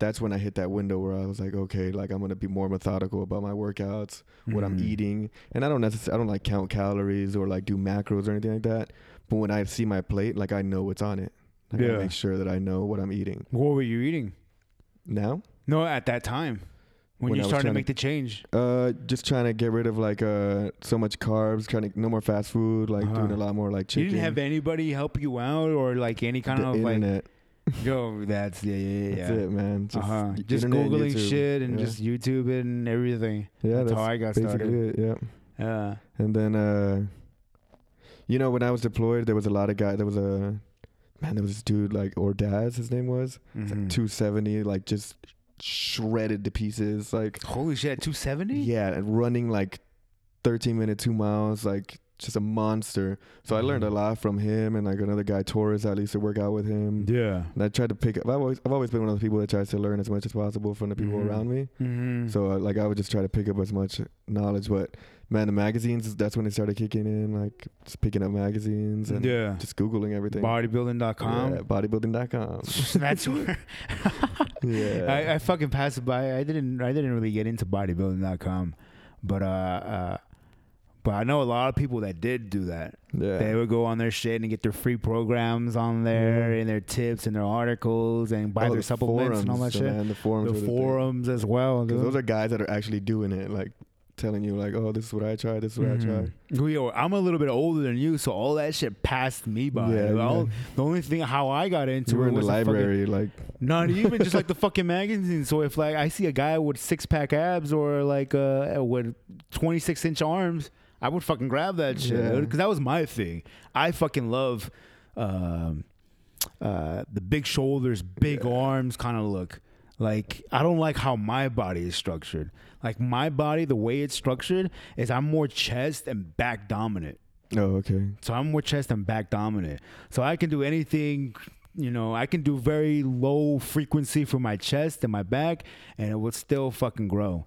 that's when i hit that window where i was like okay like i'm gonna be more methodical about my workouts what i'm Mhm. eating and i don't necessarily i don't like count calories or like do macros or anything like that but when i see my plate like i know what's on it like, Yeah. i make sure that i know what i'm eating What were you eating? now No, at that time when, When you I was started to make the change. uh just trying to get rid of like uh so much carbs trying to no more fast food like Uh-huh. doing a lot more like chicken You didn't have anybody help you out, or like any kind the of like, internet yo, that's yeah, yeah, yeah. that's it man just, uh-huh. Just googling YouTube. shit and Yeah. just YouTube it and everything. yeah that's, that's, how I got basically started. it yeah Yeah. And then, uh, you know, when I was deployed, there was a lot of guys. There was a man. There was this dude like Ordaz. His name was It's Mhm. like two seventy, like just shredded to pieces. Like Holy shit, two seventy. yeah, and running like thirteen minute two miles, like just a monster. So I learned a Mhm. lot from him and like another guy Torres. I used to work out with him. Yeah. And I tried to pick up. I've always I've always been one of those people that tries to learn as much as possible from the people Mhm. around me. Mm-hmm. So uh, like I would just try to pick up as much knowledge, but man, the magazines that's when they started kicking in, like just picking up magazines and yeah. just googling everything. Bodybuilding.com. Yeah, bodybuilding.com. That's where yeah. I, I fucking passed by. I didn't. I didn't really get into bodybuilding.com, but uh, uh, but I know a lot of people that did do that. yeah. They would go on their shit and get their free programs on there and their tips and their articles and buy Oh, their the supplements and all that forums, shit. Man, the forums. The forums as well. Because those are guys that are actually doing it, like telling you, like, oh, this is what I tried. This is what I tried. Mhm. Yo, I'm a little bit older than you, so all that shit passed me by. Yeah. The only thing how I got into You were it in the was fucking- library, like, Not even just like the fucking magazine. So if like I see a guy with six pack abs or like uh with 26 inch arms, I would fucking grab that shit Yeah. because that was my thing. I fucking love um, uh, the big shoulders, big Yeah. arms kind of look. Like I don't like how my body is structured. Like my body, the way it's structured is I'm more chest and back dominant. Oh, okay. So I'm more chest and back dominant. So I can do anything, you know, I can do very low frequency for my chest and my back and it will still fucking grow.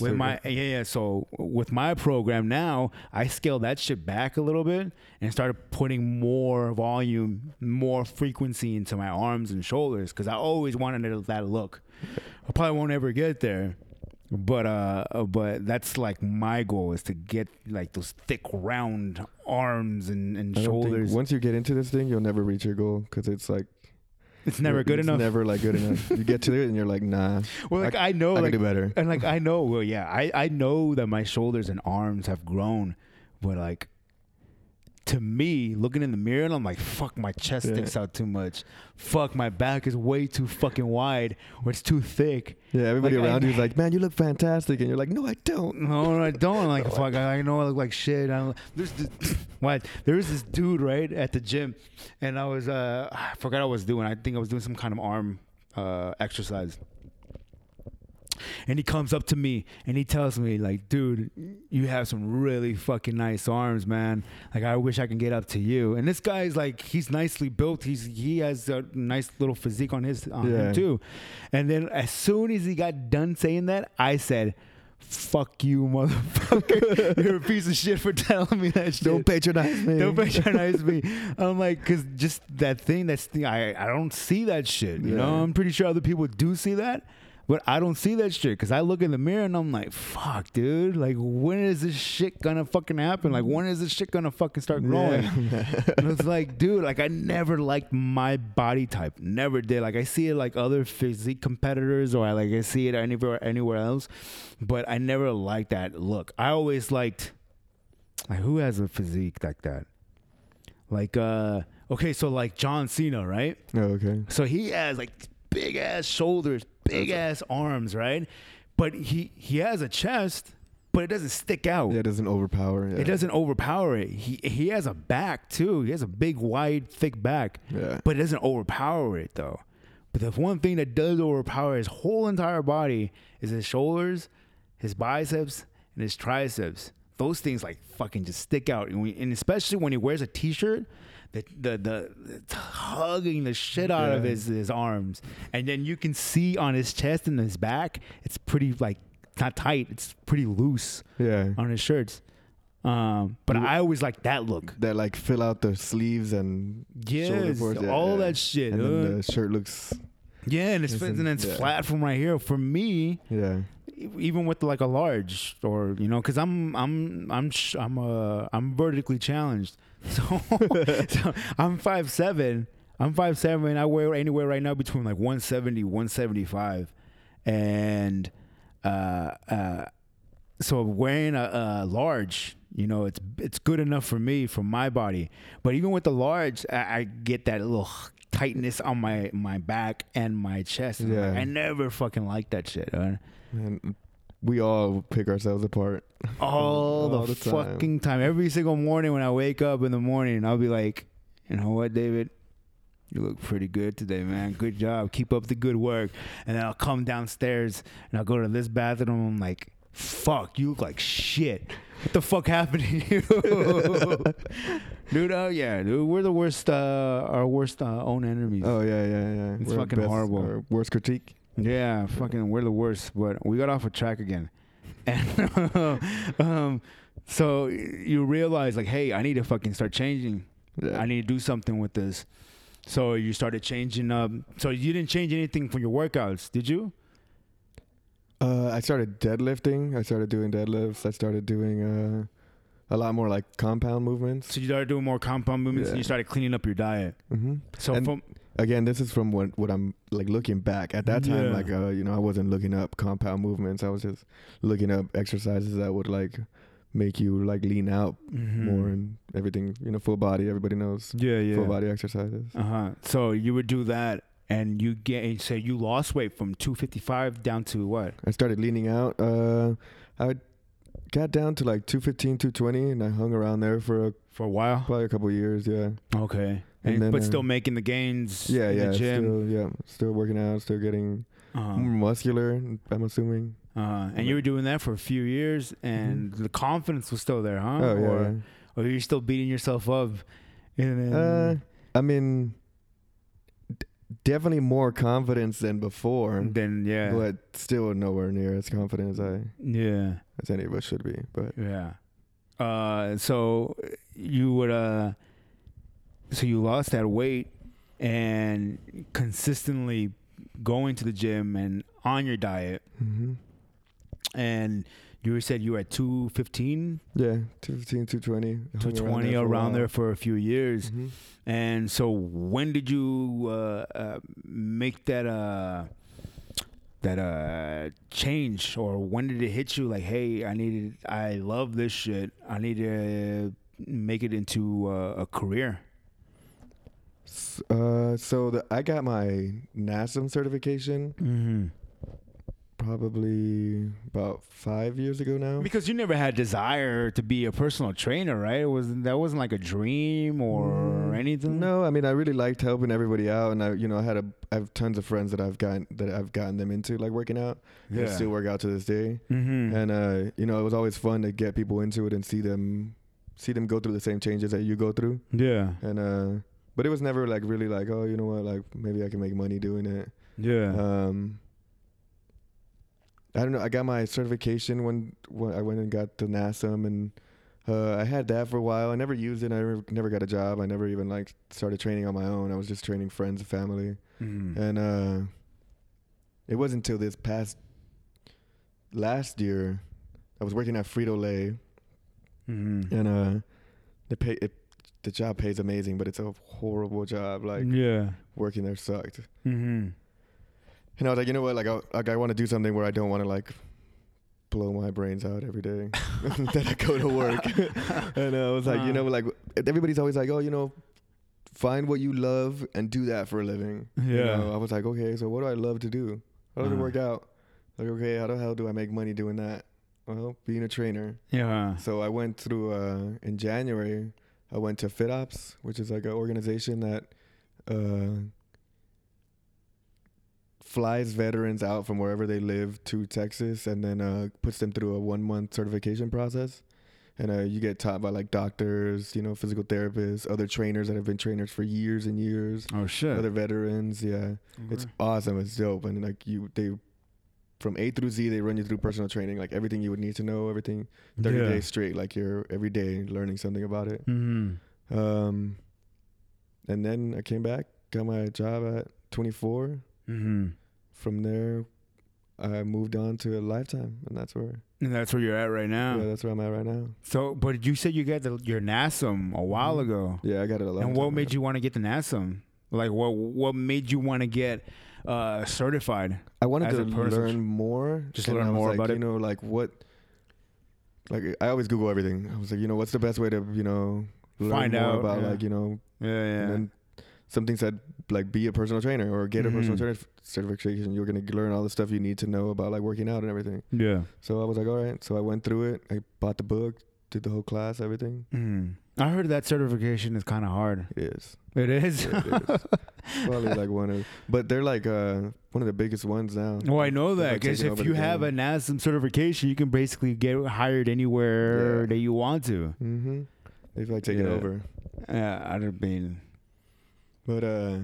With my yeah, yeah, so with my program now, I scaled that shit back a little bit and started putting more volume, more frequency into my arms and shoulders because I always wanted that look. I probably won't ever get there, but uh, but that's like my goal is to get like those thick, round arms and, and think- shoulders. once you get into this thing, you'll never reach your goal because it's like it's never good enough. it's enough. Never like good enough. you get to it and you're like, nah, well, like I, know, I like can do better. and like I know, well, yeah, I I know that my shoulders and arms have grown, but like to me, looking in the mirror, and I'm like, fuck, my chest Yeah. sticks out too much. Fuck, my back is way too fucking wide, or it's too thick. Yeah, everybody Like, I- around you is like, man, you look fantastic, and you're like, no, I don't. No, I don't. Like, fuck, I, I know I look like shit. I don't, there's this, what? There was this dude right at the gym, and I was, uh, I forgot what I was doing. I think I was doing some kind of arm uh, exercise. And he comes up to me and he tells me, like, dude, you have some really fucking nice arms, man. Like, I wish I can get up to you. And this guy's like, he's nicely built. He's he has a nice little physique on his on Yeah. him too. And then as soon as he got done saying that, I said, "Fuck you, motherfucker! You're a piece of shit for telling me that shit." Don't patronize me. Don't patronize me. I'm like, cause just that thing. That's the, I. I don't see that shit. You know, I'm pretty sure other people do see that, but I don't see that shit. Cause I look in the mirror and I'm like, fuck, dude. Like, when is this shit gonna fucking happen? Like, when is this shit gonna fucking start growing? Yeah. and it's like, dude, like I never liked my body type. Never did. Like I see it like other physique competitors or I like I see it anywhere anywhere else. But I never liked that look. I always liked like who has a physique like that? Like uh okay, so like John Cena, right? oh, okay. So he has like big ass shoulders, big ass arms, right? But he he has a chest, but it doesn't stick out. Yeah, it doesn't overpower. Yeah. It doesn't overpower it. He he has a back too. He has a big, wide, thick back, Yeah. but it doesn't overpower it though. But the one thing that does overpower his whole entire body is his shoulders, his biceps, and his triceps. Those things like fucking just stick out, and, we, and especially when he wears a t-shirt, the the the it's hugging the shit out of his his arms, and then you can see on his chest and his back, it's pretty like not tight, it's pretty loose Yeah. on his shirts. Um, but I always like that look. That like fill out the sleeves and shoulder Yes, boards, yeah, all that shit. and uh, then the shirt looks yeah, and it's fit- and- it's yeah. flat from right here. For me, yeah. even with like a large or you know, because I'm I'm I'm sh- I'm uh I'm vertically challenged, so, so I'm five seven. I'm five seven. I wear anywhere right now between like 170, 175, and uh uh, so wearing a, a large, you know, it's it's good enough for me for my body. But even with the large, I, I get that little tightness on my my back and my chest. And I'm like, Yeah. I never fucking like that shit. huh? And we all pick ourselves apart. all, All the, the time. fucking time. Every single morning when I wake up in the morning, I'll be like, you know what, David? You look pretty good today, man. Good job. Keep up the good work. And then I'll come downstairs and I'll go to this bathroom. I'm like, fuck, you look like shit. What the fuck happened to you? dude, oh yeah, dude. We're the worst, uh, our worst uh, own enemies. Oh yeah, yeah, yeah. It's We're fucking best- horrible. Worst critique. Yeah, fucking, we're the worst. But we got off a track again, and um, so you realize like, hey, I need to fucking start changing. Yeah. I need to do something with this. So you started changing up. So you didn't change anything for your workouts, did you? Uh, I started deadlifting. I started doing deadlifts. I started doing uh, a lot more like compound movements. So you started doing more compound movements, and you started cleaning up your diet. hmm So And- from Again, this is from what what I'm like looking back. At that time, Yeah. like uh, you know, I wasn't looking up compound movements. I was just looking up exercises that would like make you like lean out Mhm. more and everything. You know, full body. Everybody knows yeah, yeah. full body exercises. Uh huh. So you would do that, and you get so you lost weight from 255 down to what? I started leaning out. Uh, I got down to like 215, 220, and I hung around there for a, For a while. probably a couple years. Yeah. Okay. And And then, but uh, still making the gains. Yeah, in yeah. the gym. Still, yeah. Still working out. Still getting uh-huh. muscular. I'm assuming. Uh, and you were doing that for a few years, and the confidence was still there, huh? oh yeah. or, or you're still beating yourself up? And then, Uh, I mean, definitely more confidence than before, then yeah, but still nowhere near as confident as I yeah, as any of us should be. But yeah. Uh, so you would uh, so you lost that weight and consistently going to the gym and on your diet, hmm and you said you were at 215 yeah, 215, 220, hung around 220 for around there for a few years. Mhm. and so when did you uh, uh, make that uh that uh change? Or when did it hit you like hey i needed i love this shit. I need to make it into uh, a career. Uh, so the, I got my NASM certification. Mm-hmm. Probably about five years ago now. because you never had desire to be a personal trainer right it was that wasn't like a dream or Mm, anything No, I mean I really liked helping everybody out, and I, you know, I had a, I have tons of friends that I've gotten that I've gotten them into like working out. Yeah. yeah still work out to this day, mm-hmm. and uh, you know, it was always fun to get people into it and see them, see them go through the same changes that you go through, yeah and uh, but it was never like really like, oh, you know what, like maybe I can make money doing it. yeah Um, I don't know. I got my certification when, when I went and got the NASM, and uh, I had that for a while. I never used it. I never, never got a job. I never even like started training on my own. I was just training friends and family, Mhm. and uh, it wasn't until this past last year I was working at Frito Lay, Mhm. and uh, the pay it, the job pays amazing, but it's a horrible job. Like yeah working there sucked. mm-hmm. And I was like, you know what? Like, I, like I want to do something where I don't want to like blow my brains out every day that I go to work. and uh, I was like, you know, like everybody's always like, oh, you know, find what you love and do that for a living. You Yeah. know, I was like, okay, so what do I love to do? How does it Uh-huh. work out? Like, okay, how the hell do I make money doing that? Well, being a trainer. yeah So I went through uh, in January. I went to FitOps, which is like an organization that uh, flies veterans out from wherever they live to Texas, and then uh, puts them through a one month certification process. And uh, you get taught by like doctors, you know, physical therapists, other trainers that have been trainers for years and years, oh shit other veterans. Yeah, it's awesome. It's dope, and like you, they from A through Z, they run you through personal training, like everything you would need to know, everything 30 Yeah. days straight like you're every day learning something about it Mm-hmm. um and then i came back got my job at 24 Mm-hmm. from there i moved on to a lifetime and that's where And that's where you're at right now. yeah that's where i'm at right now So, but you said you got the, your NASM a while Mhm. ago. yeah i got it a lot And what made you want to get the NASM? Like, what what made you want to get uh, certified? i wanted to learn more Just learn more like, about you it? know like what like i always google everything i was like you know what's the best way to you know learn Find more out, about yeah. like you know Yeah, yeah. and then something said like be a personal trainer or get a personal Mhm. trainer certification you're going to learn all the stuff you need to know about like working out and everything yeah. so i was like all right so i went through it i bought the book did the whole class everything Mm. I heard that certification is kind of hard. it is It is. Yeah, it is. probably like one of but they're like uh one of the biggest ones now Well, I know that because taking if you have a game. NASM certification, you can basically get hired anywhere Yeah. that you want to. mm-hmm they've like taken Yeah. over Yeah, I'd have been. but uh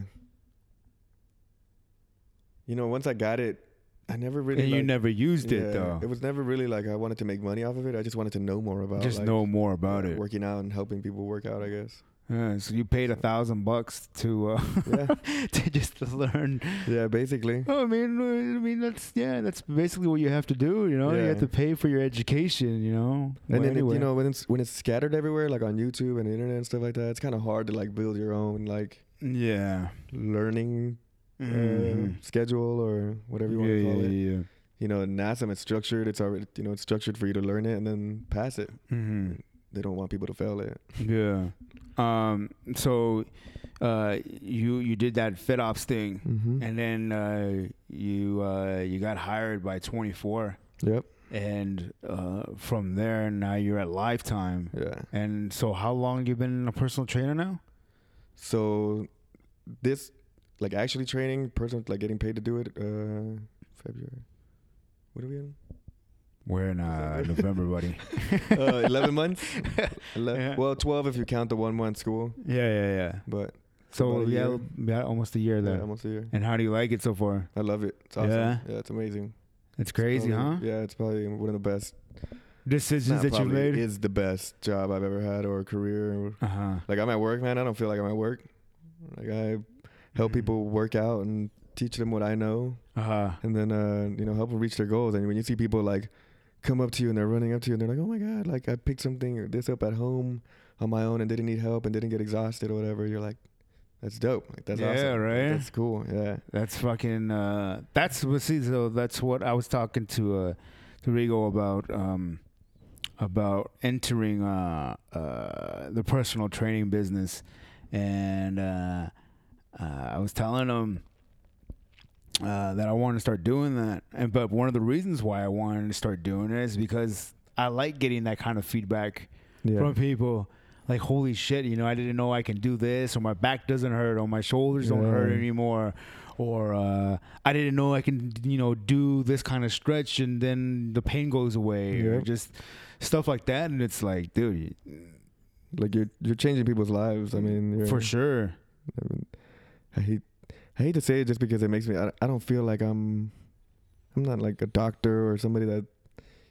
you know once i got it i never really and you never used yeah, it though. it was never really like i wanted to make money off of it i just wanted to know more about it. Just like, know more about it. working out and helping people work out i guess Yeah, so you paid a thousand bucks to uh, yeah to just to learn. yeah basically Oh, I mean, uh, I mean that's yeah, that's basically what you have to do. You know, you have to pay for your education. You know, and Well, then it, you know when it's when it's scattered everywhere like on youtube and the internet and stuff like that it's kind of hard to like build your own like yeah, learning uh, Mhm. schedule or whatever you want yeah, to call yeah, it yeah. you know NASM it's structured it's already you know it's structured for you to learn it and then pass it hmm they don't want people to fail it Yeah. Um. So, uh, you you did that FitOps thing, mm-hmm. and then uh, you uh, you got hired by 24, yep and uh, from there now you're at Lifetime. yeah And so, how long you been a personal trainer now? so this like actually training person like getting paid to do it uh february what are we in We're in uh, November, buddy. uh, 11 months. Ele- Yeah. Well, 12 if you count the one month school, Yeah, yeah, yeah. but So yeah, yeah, almost a year yeah, there. almost a year. And how do you like it so far? I love it. It's awesome. Yeah? Yeah, it's amazing. It's crazy, huh? Probably- Yeah, it's probably one of the best. Decisions that you've made. is the best job I've ever had or career. Uh huh. Like I'm at work, man. I don't feel like I'm at work. Like I help Mhm. people work out and teach them what I know, Uh huh. and then uh, you know help them reach their goals. And when you see people like come up to you and they're running up to you and they're like, "Oh my god, like I picked something or this up at home on my own and didn't need help and didn't get exhausted or whatever," you're like, "That's dope. Like that's Yeah, awesome. Like, right? that's cool. Yeah, That's fucking. Uh, that's what. See, so that's what I was talking to uh, to Rigo about. Um, about entering uh, uh, the personal training business, and uh, I was telling him uh, that I wanted to start doing that. And but one of the reasons why I wanted to start doing it is because I like getting that kind of feedback yeah, from people. Like holy shit, you know, I didn't know I can do this, or my back doesn't hurt, or my shoulders don't hurt anymore, or uh, I didn't know I can, you know, do this kind of stretch and then the pain goes away, or just stuff like that. And it's like, dude, like you're you're changing people's lives. I mean, for sure, I, mean, I hate I hate to say it just because it makes me I, I don't feel like I'm I'm not like a doctor or somebody that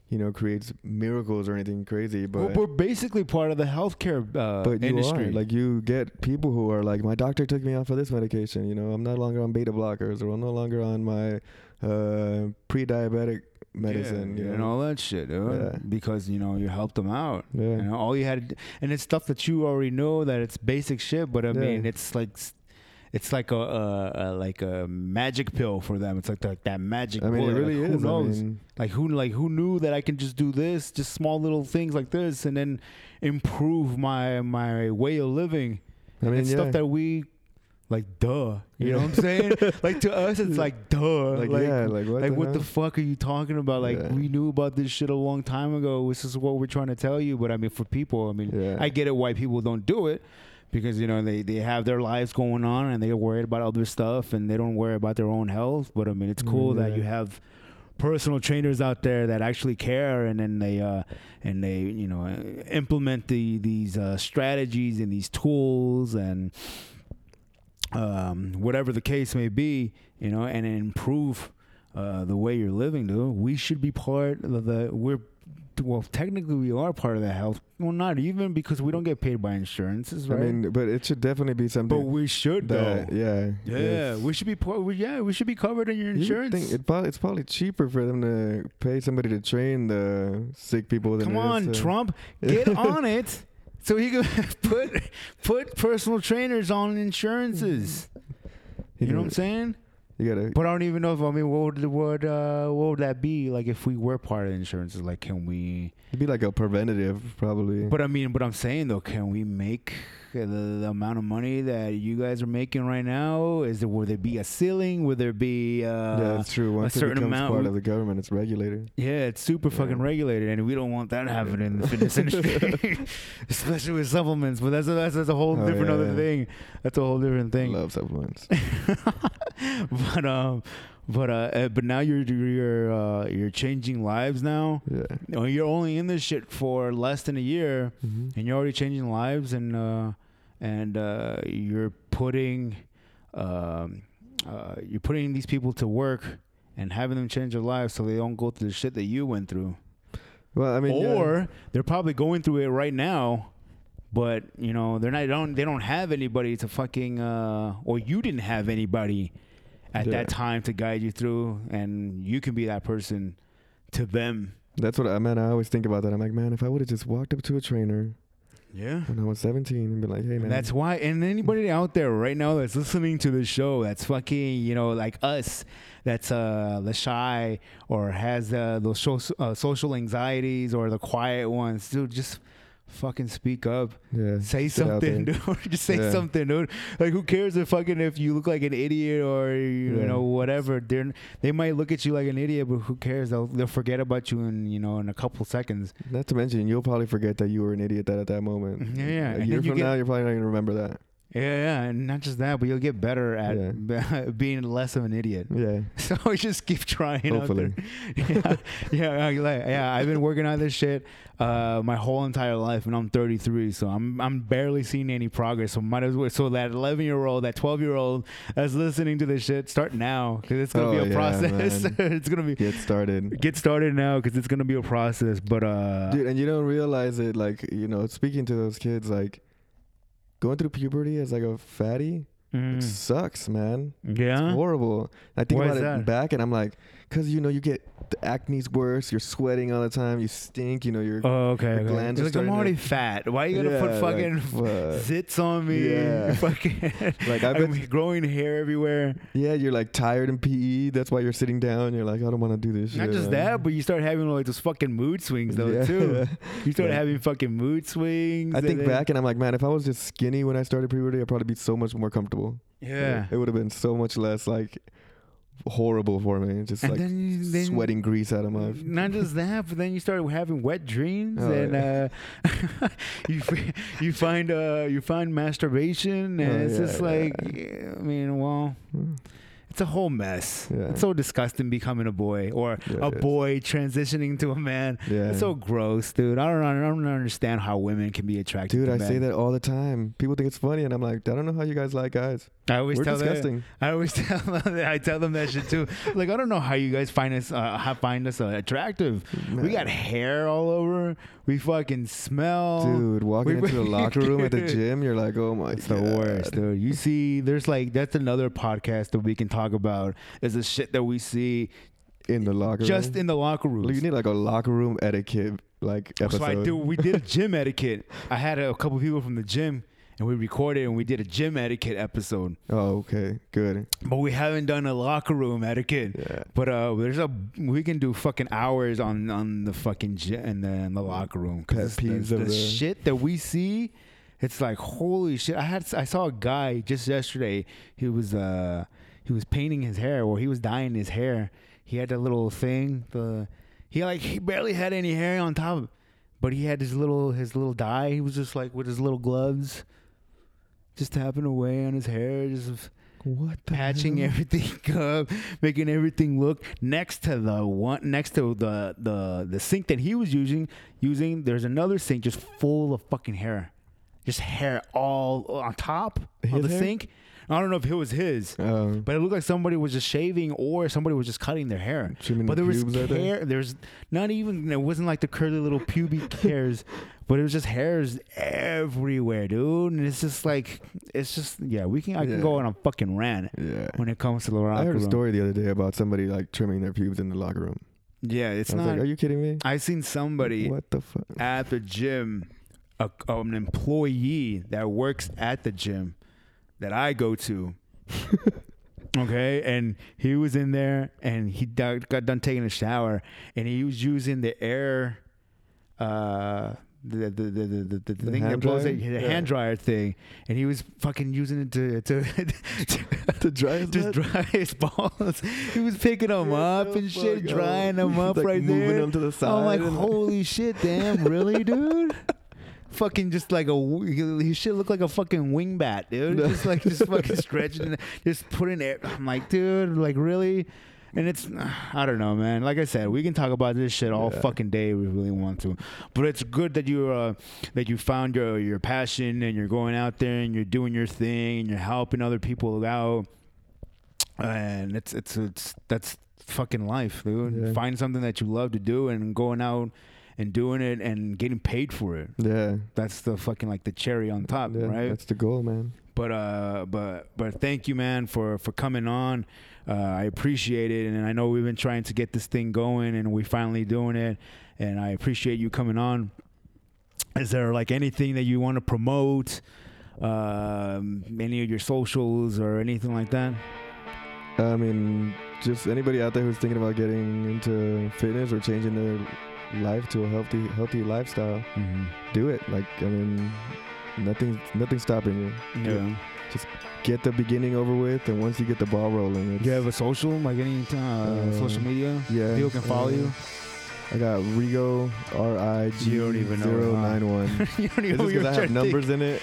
you know creates miracles or anything crazy but Well, we're basically part of the healthcare uh, but you industry. are like you get people who are like my doctor took me off of this medication you know I'm no longer on beta blockers or I'm no longer on my uh pre-diabetic medicine yeah, you and know all that shit, dude, Yeah. because you know you helped them out. yeah You know, all you had, and it's stuff that you already know that it's basic shit. But I Yeah. mean, it's like, it's like a, a, a like a magic pill for them. It's like that, that magic. Pill. I mean it really like, is Who I knows? mean, like who like who knew that I can just do this, just small little things like this, and then improve my my way of living. I mean it's yeah. stuff that we like. Duh, you Yeah. know what I'm saying? like to us, it's like duh. like, yeah like what like the what the fuck are you talking about? Like Yeah. we knew about this shit a long time ago. This is what we're trying to tell you. But I mean, for people, I mean, Yeah. I get it why people don't do it because you know they they have their lives going on and they're worried about other stuff and they don't worry about their own health. But I mean, it's cool that you have personal trainers out there that actually care and then they uh and they you know implement the these uh strategies and these tools and um whatever the case may be you know and improve uh the way you're living dude. We should be part of the we're well technically we are part of the health well not even because we don't get paid by insurances I mean but it should definitely be something. but we should though yeah yeah we should be we, yeah we should be covered in your You insurance think it probably, it's probably cheaper for them to pay somebody to train the sick people than Come it is on, to- Trump, get on it. So he can put put personal trainers on insurances. You know what I'm saying? You gotta. But I don't even know if I mean what would what uh what would that be like if we were part of insurances? Like, can we? It'd be like a preventative, probably. But I mean, but I'm saying though, can we make the, the amount of money that you guys are making right now? Is there would there be a ceiling? Would there be? Uh, yeah, it's true. Once it certain becomes amount part of the government, it's regulated. Yeah, it's super Yeah. fucking regulated, and we don't want that happening in the fitness industry, especially with supplements. But that's a, that's, that's a whole Oh, different yeah, other thing. That's a whole different thing. Love supplements. but um, but uh, uh, but now you're you're uh, you're changing lives now. yeah. Know, You're only in this shit for less than a year, Mhm. and you're already changing lives, and uh, and uh, you're putting um, uh, you're putting these people to work and having them change their lives so they don't go through the shit that you went through. Well, I mean, yeah. or they're probably going through it right now but you know they're not they don't they don't have anybody to fucking uh or you didn't have anybody at Yeah. that time to guide you through and you can be that person to them that's what I mean. I always think about that. I'm like, man, if I would have just walked up to a trainer yeah when I was 17 and be like, hey, man, that's why, and anybody out there right now that's listening to the show, that's fucking, you know, like us, that's uh, the shy or has uh, those uh, social anxieties or the quiet ones, dude, just fucking speak up. yeah, Say sit something, dude. Just say Yeah. something, dude. Like, who cares if fucking if you look like an idiot or you Yeah. know whatever? They they might look at you like an idiot, but who cares? They'll they'll forget about you in you know in a couple seconds. Not to mention, you'll probably forget that you were an idiot that at that moment. Yeah, yeah. A And year from get- now, you're probably not gonna remember that. Yeah, yeah, and not just that, but you'll get better at being less of an idiot. Yeah. So just keep trying. Hopefully. yeah, yeah, yeah, like, yeah. I've been working on this shit uh, my whole entire life, and I'm 33, so I'm I'm barely seeing any progress. So might as well. So that 11 year old, that 12 year old that's listening to this shit, start now because it's gonna Oh, be a yeah, process. it's gonna be Get started. get started now because it's gonna be a process. But uh, Dude, and you don't realize it, like, you know, speaking to those kids, like, going through puberty as like a fatty, mm, it sucks, man. yeah, it's Horrible. I think Why about it back and I'm like, because, you know, you get the acne's worse, you're sweating all the time, you stink, you know, you're. Oh, okay. Your okay. glands You're are like, I'm starting to- already fat. Why are you gonna Yeah, put like, fucking fuck. zits on me? Yeah. fucking Like, I I'm bet- growing hair everywhere. Yeah, you're like tired in PE. That's why you're sitting down. You're like, I don't want to do this Not shit, just that, but you start having like those fucking mood swings though Yeah. too. You start Yeah. having fucking mood swings. I think then- back and I'm like, man, if I was just skinny when I started puberty, I'd probably be so much more comfortable. Yeah. It would have been so much less like horrible for me. Just And like then, then sweating grease out of my. Not just that, but then you start having wet dreams, Oh, and uh, you f- you find uh, you find masturbation, and Oh, it's yeah, just yeah. like, yeah, I mean, well, it's a whole mess. Yeah. It's so disgusting becoming a boy or Yeah, a is. boy transitioning to a man. Yeah. It's so gross, dude. I don't I don't understand how women can be attracted. Dude, I men. say that all the time. People think it's funny, and I'm like, I don't know how you guys like guys. I always We're tell them. disgusting. I always tell them. I tell them that shit too. Like I don't know how you guys find us uh, how find us uh, attractive. We got hair all over. We fucking smell. Dude, walking We- into the locker room at the gym, you're like, oh my It's god. the worst, dude. You see, there's like that's another podcast that we can talk about. Is the shit that we see In the locker room. just room. in the locker room. you need like a locker room etiquette like episode. So I do. We did a gym etiquette. I had a, couple people from the gym, and we recorded and we did a gym etiquette episode. Oh, okay, good. But we haven't done a locker room etiquette. Yeah. But uh, there's a we can do fucking hours on on the fucking gym and the, in the locker room because the, the the- shit that we see, it's like holy shit. I had I saw a guy just yesterday. He was uh he was painting his hair or he was dyeing his hair. He had that little thing. The he like he barely had any hair on top, but he had his little his little dye. He was just like with his little gloves, just tapping away on his hair, just What the patching hell? everything up, making everything look next to the one next to the the the sink that he was using. Using there's another sink just full of fucking hair, just hair all uh, on top of the hair? sink. I don't know if it was his, Um, but it looked like somebody was just shaving or somebody was just cutting their hair. trimming But there was hair. There's not even. It wasn't like the curly little pubic hairs, but it was just hairs everywhere, dude. And it's just like, it's just yeah. We can. I can go on a fucking rant Yeah. when it comes to the locker room. I heard a story the other day about somebody like trimming their pubes in the locker room. Yeah, it's I was not. like, are you kidding me? I seen somebody What the fuck? at the gym, a, an employee that works at the gym that I go to. okay, and he was in there and he got done taking a shower and he was using the air, uh, the the the the, the, the, thing that blows it, the Yeah. hand dryer thing, and he was fucking using it to to, to dry his just dry his balls. He was picking them up the and shit, drying them up Like, right moving there. them to the side. I'm like, holy shit, damn, really, dude? Fucking just like a he should look like a fucking wingbat, dude. Just like just fucking stretching, just putting it. I'm like, dude, like really. And it's, I don't know, man. Like I said, we can talk about this shit all Yeah. fucking day if we really want to. But it's good that you uh that you found your your passion and you're going out there and you're doing your thing and you're helping other people out. And it's it's it's that's fucking life, dude. Yeah. Find something that you love to do and going out and doing it and getting paid for it. Yeah. That's the fucking like the cherry on top, yeah, right? That's the goal, man. But uh, but but thank you, man, for for coming on. Uh, I appreciate it, and I know we've been trying to get this thing going, and we finally doing it. And I appreciate you coming on. Is there like anything that you want to promote? Um, any of your socials or anything like that? I mean, just anybody out there who's thinking about getting into fitness or changing their life to a healthy, healthy lifestyle, Mm-hmm. do it. Like, I mean, nothing, nothing's stopping you. Yeah. Just get the beginning over with, and once you get the ball rolling, it's, you have a social, like any uh, Uh, social media? yeah, People can follow uh, you. I got Rigo R I G You don't even know, zero nine one. you don't even know because I have numbers in it?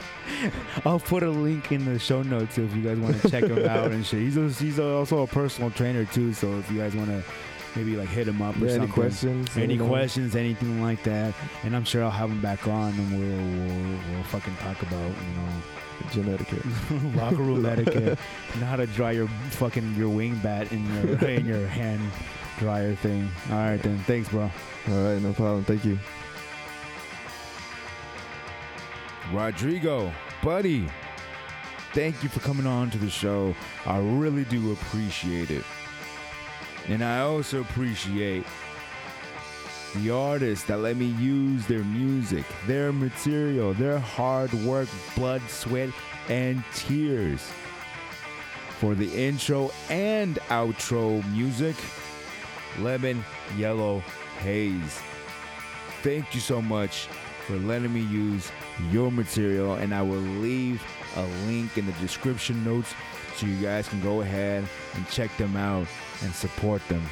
I'll put a link in the show notes if you guys want to check him out and shit. He's a, he's also a personal trainer too, so if you guys want to maybe like hit him up or something. any questions? Any let questions, anything like that, and I'm sure I'll have him back on, and we'll we'll, we'll fucking talk about Gym etiquette. you know locker room etiquette, and how to dry your fucking your wing bat in your in your hand dryer thing. All right then, thanks, bro. All right, no problem. Thank you. Rodrigo, buddy, thank you for coming on to the show. I really do appreciate it. And I also appreciate the artists that let me use their music, their material, their hard work, blood, sweat, and tears. For the intro and outro music, Lemon Yellow Haze. Thank you so much for letting me use your material, and I will leave a link in the description notes so you guys can go ahead and check them out and support them.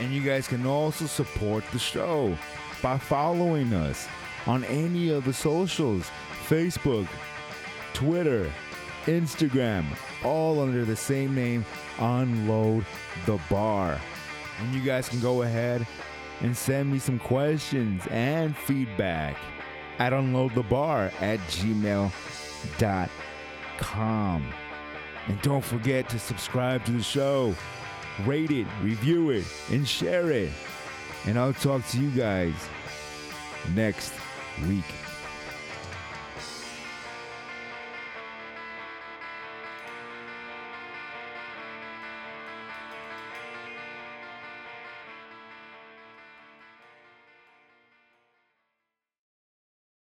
And you guys can also support the show by following us on any of the socials Facebook, Twitter, Instagram, all under the same name Unload the Bar. And you guys can go ahead and send me some questions and feedback at unloadthebar at gmail.com. And don't forget to subscribe to the show, rate it, review it, and share it. And I'll talk to you guys next week.